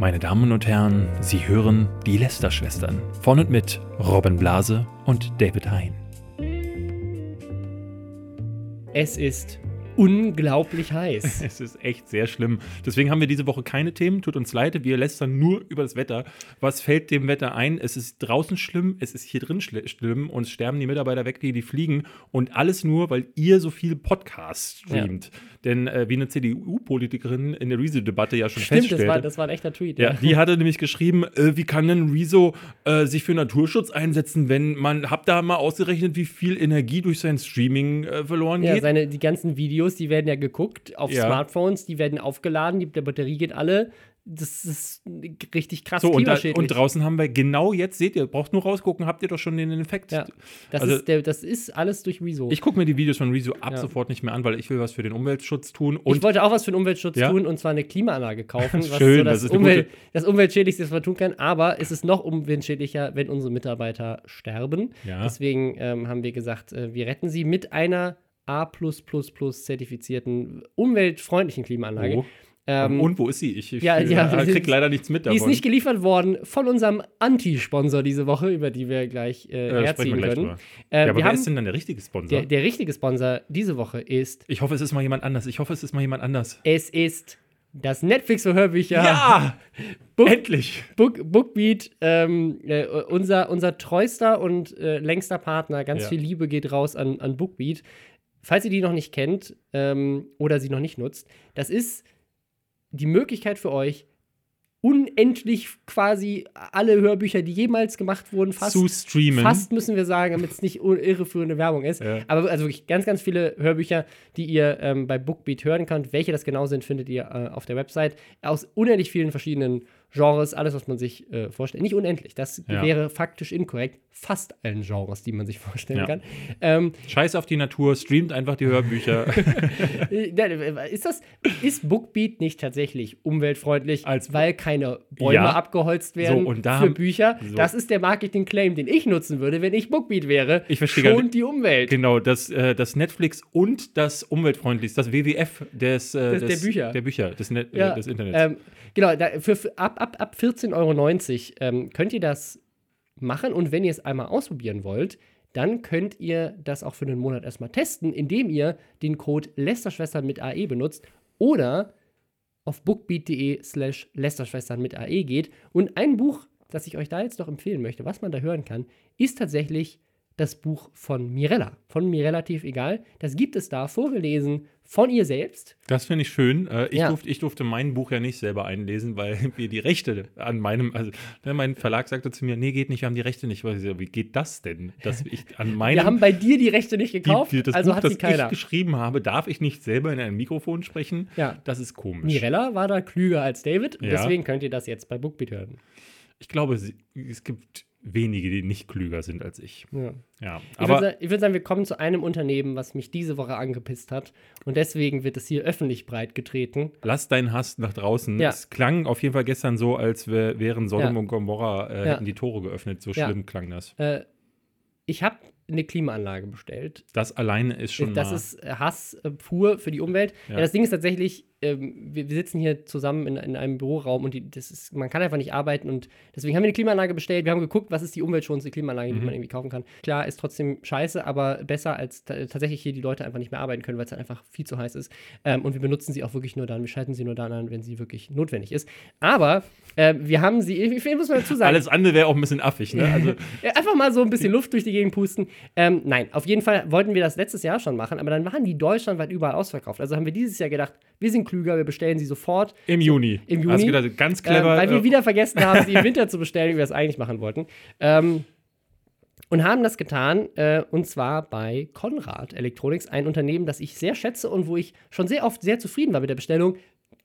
Meine Damen und Herren, Sie hören die Lester-Schwestern von und mit Robin Blase und David Hein. Es ist unglaublich heiß. Es ist echt sehr schlimm. Deswegen haben wir diese Woche keine Themen. Tut uns leid, wir lästern nur über das Wetter. Was fällt dem Wetter ein? Es ist draußen schlimm, es ist hier drin schlimm und sterben die Mitarbeiter weg, die, die fliegen. Und alles nur, weil ihr so viel Podcast streamt. Ja. Denn äh, wie eine CDU-Politikerin in der Rezo-Debatte ja schon Stimmt, feststellte. Das war, das war ein echter Tweet. Ja, ja. die hatte nämlich geschrieben, äh, wie kann denn Rezo äh, sich für Naturschutz einsetzen, wenn man, habt da mal ausgerechnet, wie viel Energie durch sein Streaming äh, verloren ja, geht? Seine, die ganzen Videos, die werden ja geguckt auf ja. Smartphones, die werden aufgeladen, die, der Batterie geht alle das ist richtig krass so, und, da, und, draußen haben wir genau jetzt, seht ihr, braucht nur rausgucken, habt ihr doch schon den Effekt. Ja, das, also, ist, der, das ist alles durch Rezo. Ich gucke mir die Videos von Rezo ab ja. sofort nicht mehr an, weil ich will was für den Umweltschutz tun. ich wollte auch was für den Umweltschutz ja? tun und zwar eine Klimaanlage kaufen, was Schön, so das, das, Umwelt, das Umweltschädlichste, was man tun kann. Aber es ist noch umweltschädlicher, wenn unsere Mitarbeiter sterben. Deswegen ähm, haben wir gesagt, äh, wir retten sie mit einer A zertifizierten umweltfreundlichen Klimaanlage. Oh. Ähm, und wo ist sie? Ich, ich ja, ja, krieg leider nichts mit davon. Die ist nicht geliefert worden von unserem Anti-Sponsor diese Woche, über die wir gleich äh, äh herziehen können. Äh, ja, aber wer haben, ist denn dann der richtige Sponsor? Der, der, richtige Sponsor diese Woche ist. Ich hoffe, es ist mal jemand anders. Ich hoffe, es ist mal jemand anders. Es ist das Netflix für Hörbücher. Ja! Book, Endlich! Book, Bookbeat, ähm, äh, unser, unser treuster und äh, längster Partner. Ganz ja. viel Liebe geht raus an, an Bookbeat. Falls ihr die noch nicht kennt ähm, oder sie noch nicht nutzt, das ist die Möglichkeit für euch, unendlich quasi alle Hörbücher, die jemals gemacht wurden, fast zu streamen. Fast müssen wir sagen, damit es nicht irreführende Werbung ist. Ja. Aber also wirklich ganz, ganz viele Hörbücher, die ihr ähm, bei Bookbeat hören könnt. Welche das genau sind, findet ihr äh, auf der Website. Aus unendlich vielen verschiedenen Genres, alles, was man sich äh, vorstellt. Nicht unendlich, das ja. wäre faktisch inkorrekt. Fast allen Genres, die man sich vorstellen ja. kann. Ähm, Scheiß auf die Natur, streamt einfach die Hörbücher. Äh, ist das, ist Bookbeat nicht tatsächlich umweltfreundlich, Als, weil keine Bäume ja. abgeholzt werden so, für haben, Bücher? So. Das ist der Marketing-Claim, den ich nutzen würde, wenn ich Bookbeat wäre. Ich verstehe Schont die Umwelt. Genau, das, äh, das Netflix und das umweltfreundlichste, das WWF des, äh, des, der Bücher. Der Bücher, des, Net, ja, des Internets. Ähm, genau, da, für, für, ab, ab, ab 14,90 Euro ähm, könnt ihr das machen. Und wenn ihr es einmal ausprobieren wollt, dann könnt ihr das auch für einen Monat erstmal testen, indem ihr den Code Lästerschwestern mit AE benutzt oder auf bookbeat.de slash Lästerschwestern mit AE geht. Und ein Buch, das ich euch da jetzt noch empfehlen möchte, was man da hören kann, ist tatsächlich das Buch von Mirella. Von mir relativ egal. Das gibt es da vorgelesen von ihr selbst. Das finde ich schön. Äh, ich, ja. durfte, ich, durfte, mein Buch ja nicht selber einlesen, weil wir die Rechte an meinem, also ne, mein Verlag sagte zu mir, nee, geht nicht, wir haben die Rechte nicht. wie geht das denn? Dass ich an meinem, wir haben bei dir die Rechte nicht gekauft, die, das also Buch, hat sie das keiner. ich geschrieben habe, darf ich nicht selber in ein Mikrofon sprechen? Ja. Das ist komisch. Mirella war da klüger als David, ja. deswegen könnt ihr das jetzt bei Bookbeat hören. Ich glaube, es gibt wenige, die nicht klüger sind als ich. Ja. ja ich würde würd sagen, wir kommen zu einem Unternehmen, was mich diese Woche angepisst hat. Und deswegen wird es hier öffentlich breit getreten. Lass deinen Hass nach draußen. Ja. Es klang auf jeden Fall gestern so, als wären Sodom ja. und Gomorra äh, hätten die Tore geöffnet. So schlimm klang das. Äh, ich habe eine Klimaanlage bestellt. Das alleine ist schon. Das ist Hass äh, pur für die Umwelt. Ja. das Ding ist tatsächlich, ähm, wir, wir, sitzen hier zusammen in, in einem Büroraum und die, das ist, man kann einfach nicht arbeiten und deswegen haben wir eine Klimaanlage bestellt. Wir haben geguckt, was ist die umweltschonendste Klimaanlage, die mhm. man irgendwie kaufen kann. Klar, ist trotzdem scheiße, aber besser als tatsächlich hier die Leute einfach nicht mehr arbeiten können, weil es halt einfach viel zu heiß ist. Ähm, und wir benutzen sie auch wirklich nur dann, wir schalten sie nur dann an, wenn sie wirklich notwendig ist. Aber äh, wir haben sie, ich, ich muss mal dazu sagen. Alles andere wäre auch ein bisschen affig, ne? Also einfach mal so ein bisschen Luft durch die Gegend pusten. Ähm, nein, auf jeden Fall wollten wir das letztes Jahr schon machen, aber dann waren die deutschlandweit überall ausverkauft. Also haben wir dieses Jahr gedacht, wir sind klüger, wir bestellen sie sofort. Im Juni. Im Juni. Hast gedacht, ganz clever. Ähm, weil wir äh, wieder vergessen haben, sie im Winter zu bestellen, wie wir es eigentlich machen wollten. Ähm, und haben das getan, äh, und zwar bei Konrad Electronics, ein Unternehmen, das ich sehr schätze und wo ich schon sehr oft sehr zufrieden war mit der Bestellung.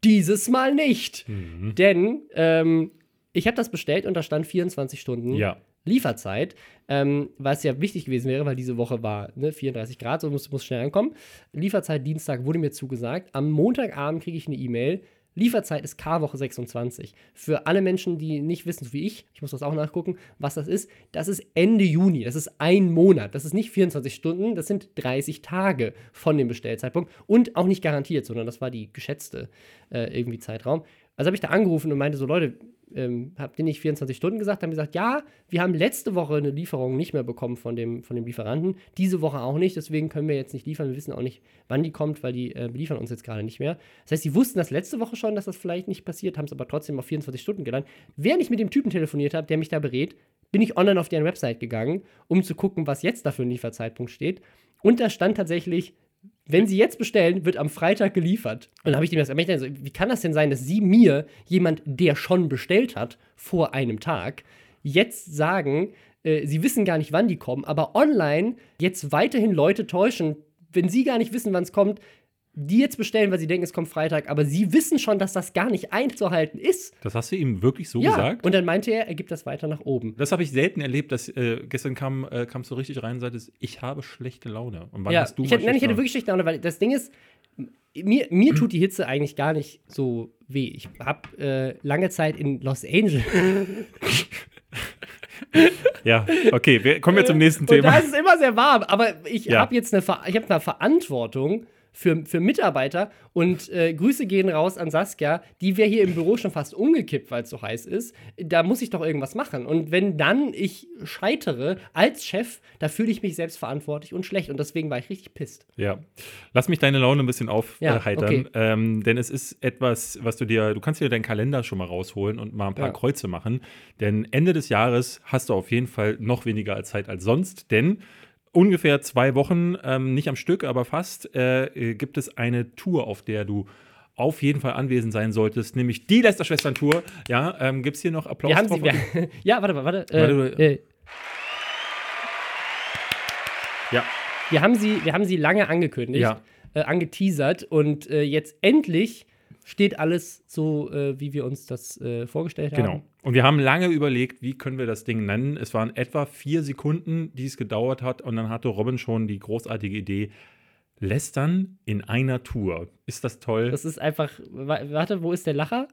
Dieses Mal nicht. Mhm. Denn ähm, ich habe das bestellt und da stand 24 Stunden ja. Lieferzeit, ähm, was ja wichtig gewesen wäre, weil diese Woche war ne, 34 Grad, so muss, muss schnell ankommen. Lieferzeit Dienstag wurde mir zugesagt. Am Montagabend kriege ich eine E-Mail. Lieferzeit ist K-Woche 26. Für alle Menschen, die nicht wissen, so wie ich, ich muss das auch nachgucken, was das ist, das ist Ende Juni. Das ist ein Monat. Das ist nicht 24 Stunden, das sind 30 Tage von dem Bestellzeitpunkt und auch nicht garantiert, sondern das war die geschätzte äh, irgendwie Zeitraum. Also habe ich da angerufen und meinte so, Leute, ähm, habt ihr nicht 24 Stunden gesagt? Haben gesagt, ja, wir haben letzte Woche eine Lieferung nicht mehr bekommen von dem, von dem Lieferanten, diese Woche auch nicht, deswegen können wir jetzt nicht liefern. Wir wissen auch nicht, wann die kommt, weil die äh, beliefern uns jetzt gerade nicht mehr. Das heißt, sie wussten das letzte Woche schon, dass das vielleicht nicht passiert, haben es aber trotzdem auf 24 Stunden gelandet. Während ich mit dem Typen telefoniert habe, der mich da berät, bin ich online auf deren Website gegangen, um zu gucken, was jetzt da für ein Lieferzeitpunkt steht. Und da stand tatsächlich wenn Sie jetzt bestellen, wird am Freitag geliefert. Und dann habe ich dem das ermittelt, also, wie kann das denn sein, dass Sie mir, jemand, der schon bestellt hat, vor einem Tag, jetzt sagen, äh, Sie wissen gar nicht, wann die kommen, aber online jetzt weiterhin Leute täuschen, wenn Sie gar nicht wissen, wann es kommt, die jetzt bestellen, weil sie denken, es kommt Freitag, aber sie wissen schon, dass das gar nicht einzuhalten ist. Das hast du ihm wirklich so ja. gesagt? Und dann meinte er, er gibt das weiter nach oben. Das habe ich selten erlebt, dass äh, gestern kam, äh, kamst du richtig rein und sagtest, ich habe schlechte Laune. Und wann ja, hast du ich, hätte, nein, ich hatte wirklich schlechte Laune, weil das Ding ist, mir, mir tut die Hitze eigentlich gar nicht so weh. Ich habe äh, lange Zeit in Los Angeles. ja, okay, wir kommen jetzt zum nächsten Thema. Und da ist es immer sehr warm, aber ich ja. habe jetzt eine, ich hab eine Verantwortung für, für Mitarbeiter. Und äh, Grüße gehen raus an Saskia. Die wäre hier im Büro schon fast umgekippt, weil es so heiß ist. Da muss ich doch irgendwas machen. Und wenn dann ich scheitere als Chef, da fühle ich mich selbst verantwortlich und schlecht. Und deswegen war ich richtig pisst. Ja. Lass mich deine Laune ein bisschen aufheitern. Ja, okay. ähm, denn es ist etwas, was du dir, du kannst dir deinen Kalender schon mal rausholen und mal ein paar ja. Kreuze machen. Denn Ende des Jahres hast du auf jeden Fall noch weniger Zeit als sonst. Denn ungefähr zwei Wochen, ähm, nicht am Stück, aber fast, äh, gibt es eine Tour, auf der du auf jeden Fall anwesend sein solltest, nämlich die Lästerschwestern-Tour. Ja, ähm, gibt es hier noch Applaus? Wir haben sie, wir, ja, warte mal, warte. Äh, äh, ja. Wir haben, sie, wir haben sie lange angekündigt, ja. äh, angeteasert und äh, jetzt endlich steht alles so, äh, wie wir uns das äh, vorgestellt genau. haben. Genau. Und wir haben lange überlegt, wie können wir das Ding nennen. Es waren etwa vier Sekunden, die es gedauert hat. Und dann hatte Robin schon die großartige Idee, Lästern in einer Tour. Ist das toll? Das ist einfach. Warte, wo ist der Lacher?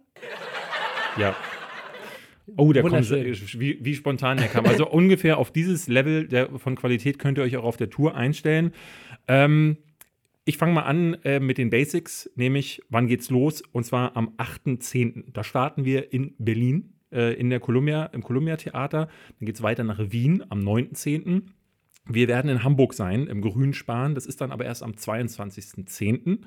Ja. Oh, der kommt, wie, wie spontan der kam. Also ungefähr auf dieses Level der, von Qualität könnt ihr euch auch auf der Tour einstellen. Ähm, ich fange mal an äh, mit den Basics, nämlich wann geht's los? Und zwar am 8.10. Da starten wir in Berlin äh, in der Columbia, im Columbia Theater. Dann geht es weiter nach Wien am 9.10. Wir werden in Hamburg sein, im Grünspan. Das ist dann aber erst am 22.10.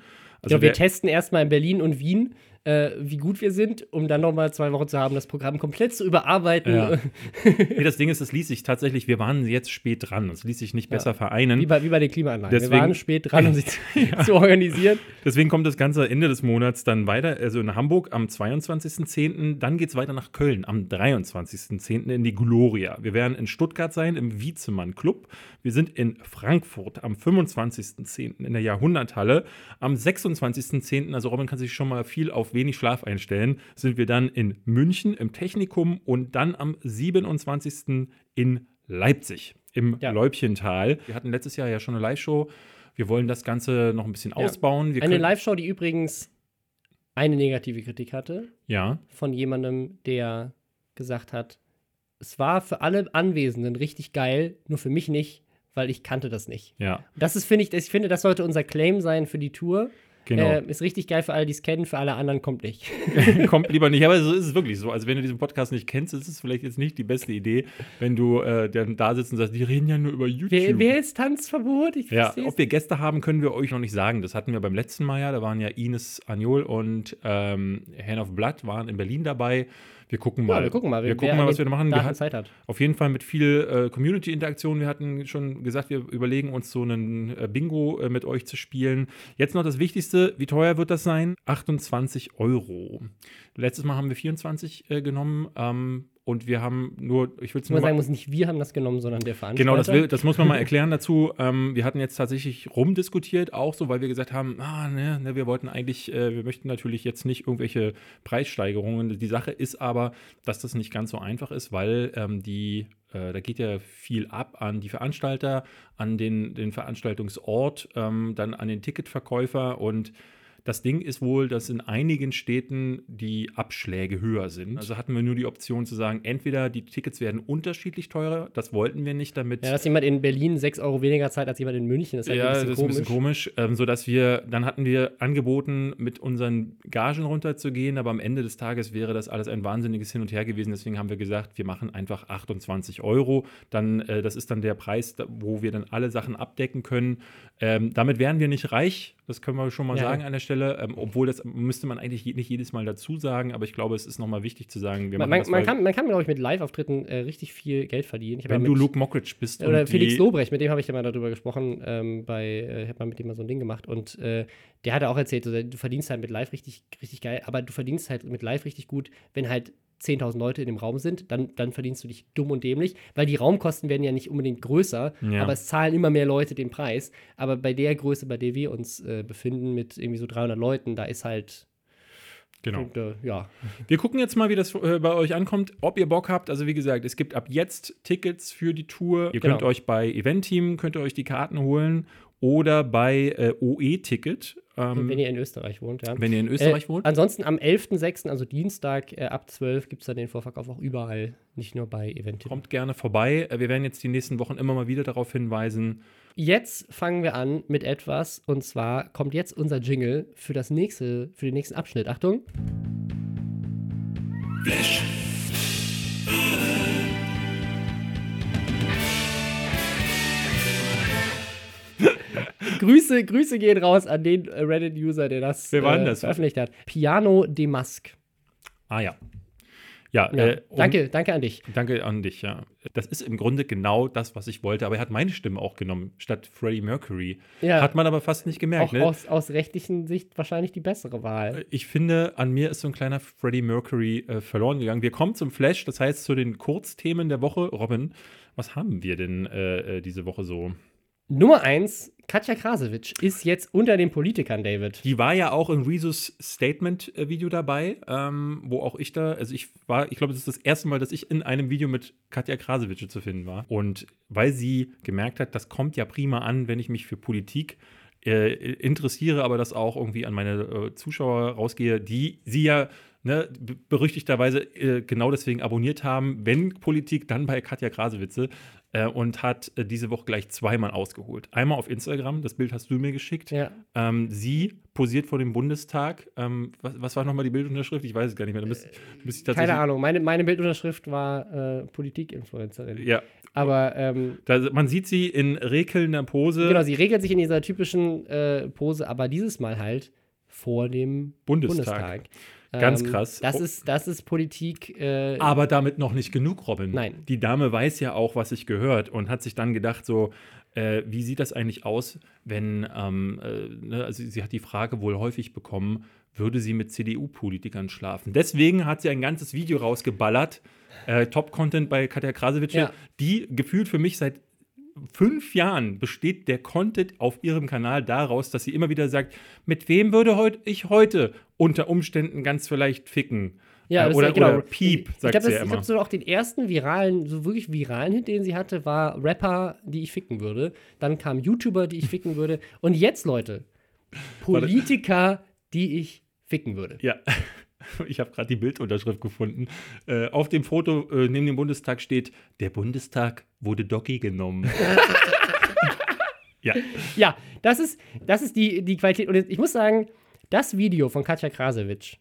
Also ja, wir testen erstmal in Berlin und Wien äh, wie gut wir sind, um dann nochmal zwei Wochen zu haben, das Programm komplett zu überarbeiten. Ja. nee, das Ding ist, das ließ sich tatsächlich, wir waren jetzt spät dran. Das ließ sich nicht besser ja. vereinen. Wie bei, wie bei den Klimaanlagen. Deswegen, wir waren spät dran, um sich ja. zu organisieren. Deswegen kommt das Ganze Ende des Monats dann weiter, also in Hamburg am 22.10. Dann geht es weiter nach Köln am 23.10. in die Gloria. Wir werden in Stuttgart sein, im Wiezemann Club. Wir sind in Frankfurt am 25.10. in der Jahrhunderthalle. Am 26.10., also Robin kann sich schon mal viel auf wenig Schlaf einstellen, sind wir dann in München im Technikum und dann am 27. in Leipzig im ja. Läubchental. Wir hatten letztes Jahr ja schon eine Live-Show. Wir wollen das Ganze noch ein bisschen ja. ausbauen. Wir eine Live-Show, die übrigens eine negative Kritik hatte. Ja. Von jemandem, der gesagt hat, es war für alle Anwesenden richtig geil, nur für mich nicht, weil ich kannte das nicht. Ja. Das ist, finde ich, ich finde, das sollte unser Claim sein für die Tour. Genau. Äh, ist richtig geil für alle, die es kennen, für alle anderen kommt nicht. kommt lieber nicht, aber so ist es wirklich so. Also wenn du diesen Podcast nicht kennst, ist es vielleicht jetzt nicht die beste Idee, wenn du äh, dann da sitzt und sagst, die reden ja nur über YouTube. Wer, wer ist Tanzverbot? Ich ja, ob wir Gäste haben, können wir euch noch nicht sagen. Das hatten wir beim letzten Mal ja. Da waren ja Ines Agnol und ähm, Hand of Blood waren in Berlin dabei. Wir gucken mal. Ja, wir gucken mal, wir gucken mal was wir da machen. Wir Zeit hat. Auf jeden Fall mit viel äh, Community-Interaktion. Wir hatten schon gesagt, wir überlegen uns so einen äh, Bingo äh, mit euch zu spielen. Jetzt noch das Wichtigste: Wie teuer wird das sein? 28 Euro. Letztes Mal haben wir 24 äh, genommen. Ähm, und wir haben nur, ich würde es nur. sagen muss, nicht wir haben das genommen, sondern der Veranstalter. Genau, das, will, das muss man mal erklären dazu. Ähm, wir hatten jetzt tatsächlich rumdiskutiert, auch so, weil wir gesagt haben, ah, ne, ne wir wollten eigentlich, äh, wir möchten natürlich jetzt nicht irgendwelche Preissteigerungen. Die Sache ist aber, dass das nicht ganz so einfach ist, weil ähm, die, äh, da geht ja viel ab an die Veranstalter, an den, den Veranstaltungsort, ähm, dann an den Ticketverkäufer und Das Ding ist wohl, dass in einigen Städten die Abschläge höher sind. Also hatten wir nur die Option zu sagen, entweder die Tickets werden unterschiedlich teurer, das wollten wir nicht, damit. Ja, dass jemand in Berlin 6 Euro weniger zahlt als jemand in München, ist halt ja, ein bisschen das ist ein bisschen komisch. Ähm, sodass wir, dann hatten wir angeboten, mit unseren Gagen runterzugehen, aber am Ende des Tages wäre das alles ein wahnsinniges Hin und Her gewesen. Deswegen haben wir gesagt, wir machen einfach 28 Euro. Dann, äh, das ist dann der Preis, wo wir dann alle Sachen abdecken können. Ähm, damit wären wir nicht reich, das können wir schon mal ja. sagen an der Stelle. Ähm, obwohl das müsste man eigentlich nicht jedes Mal dazu sagen, aber ich glaube, es ist nochmal wichtig zu sagen. man, man, man kann, man kann, glaube ich, mit Live-Auftritten äh, richtig viel Geld verdienen. Wenn ja du Luke Mockridge bist. Oder Felix Lobrecht, mit dem habe ich ja mal darüber gesprochen. Ähm, bei, äh, ich habe mal mit dem mal so ein Ding gemacht und äh, der hat auch erzählt, du verdienst halt mit Live richtig, richtig geil, aber du verdienst halt mit Live richtig gut, wenn halt 10.000 Leute in dem Raum sind, dann, dann verdienst du dich dumm und dämlich, weil die Raumkosten werden ja nicht unbedingt größer, ja. aber es zahlen immer mehr Leute den Preis. Aber bei der Größe, bei der wir uns äh, befinden, mit irgendwie so 300 Leuten, da ist halt. Genau. Und, äh, ja. Wir gucken jetzt mal, wie das äh, bei euch ankommt, ob ihr Bock habt. Also wie gesagt, es gibt ab jetzt Tickets für die Tour. Ihr genau. könnt euch bei Eventeam könnt ihr euch die Karten holen oder bei äh, OE-Ticket. Ähm, wenn ihr in Österreich wohnt, ja. Wenn ihr in Österreich äh, wohnt. Ansonsten am 11.06., also Dienstag äh, ab 12, gibt es dann den Vorverkauf auch überall, nicht nur bei Event. Kommt gerne vorbei. Äh, wir werden jetzt die nächsten Wochen immer mal wieder darauf hinweisen. Jetzt fangen wir an mit etwas und zwar kommt jetzt unser Jingle für das nächste, für den nächsten Abschnitt. Achtung. Flash. Grüße, Grüße gehen raus an den Reddit-User, der das, Wer war äh, das? veröffentlicht hat. Piano de Musk. Ah ja. Ja, ja. Äh, danke, danke an dich. Danke an dich, ja. Das ist im Grunde genau das, was ich wollte, aber er hat meine Stimme auch genommen, statt Freddie Mercury. Ja. Hat man aber fast nicht gemerkt. Auch ne? aus, aus rechtlichen Sicht wahrscheinlich die bessere Wahl. Äh, ich finde, an mir ist so ein kleiner Freddie Mercury äh, verloren gegangen. Wir kommen zum Flash, das heißt zu den Kurzthemen der Woche. Robin, was haben wir denn äh, äh diese Woche so? Nummer eins, Katja Krasowitsch ist jetzt unter den Politikern, David. Die war ja auch in Rezus Statement-Video dabei, ähm, wo auch ich da, also ich war, ich glaube, das ist das erste Mal, dass ich in einem Video mit Katja Krasowitsch zu finden war. Und weil sie gemerkt hat, das kommt ja prima an, wenn ich mich für Politik äh, interessiere, aber das auch irgendwie an meine äh, Zuschauer rausgehe, die sie ja ne, berüchtigterweise äh, genau deswegen abonniert haben, wenn Politik, dann bei Katja Krasewitze äh, und hat äh, diese Woche gleich zweimal ausgeholt. Einmal auf Instagram, das Bild hast du mir geschickt. Ja. Ähm, sie posiert vor dem Bundestag. Ähm, was, was, war nochmal die Bildunterschrift? Ich weiß es gar nicht mehr. Da müsst, müsst tatsächlich Keine Ahnung. Meine, meine Bildunterschrift war äh, Politikinfluencerin. Ja. Aber ähm, da, man sieht sie in regelnder Pose. Genau, sie regelt sich in dieser typischen äh, Pose, aber dieses Mal halt vor dem Bundestag. Bundestag. Ganz ähm, krass. Das, ist, das ist Politik. Äh, Aber damit noch nicht genug, Robin. Nein. Die Dame weiß ja auch, was sich gehört und hat sich dann gedacht, so, äh, wie sieht das eigentlich aus, wenn, ähm, äh, ne, also sie hat die Frage wohl häufig bekommen, würde sie mit CDU-Politikern schlafen? Deswegen hat sie ein ganzes Video rausgeballert, äh, Top-Content bei Katja Krasowitsch, ja. die gefühlt für mich seit fünf Jahren besteht der Content auf ihrem Kanal daraus, dass sie immer wieder sagt, mit wem würde heut, ich heute unter Umständen ganz vielleicht ficken? Ja, äh, oder, genau. oder Piep, sagt ich glaub, sie ja immer. Ich glaube, so auch den ersten viralen, so wirklich viralen Hit, den sie hatte, war Rapper, die ich ficken würde. Dann kam YouTuber, die ich ficken würde. Und jetzt, Leute, Politiker, die ich ficken würde. Ja. ich habe gerade die Bildunterschrift gefunden. Äh, auf dem Foto äh, neben dem Bundestag steht: Der Bundestag wurde Doggy genommen. ja. Ja, das ist, das ist die, die Qualität. Und ich muss sagen, das Video von Katja Krasewitsch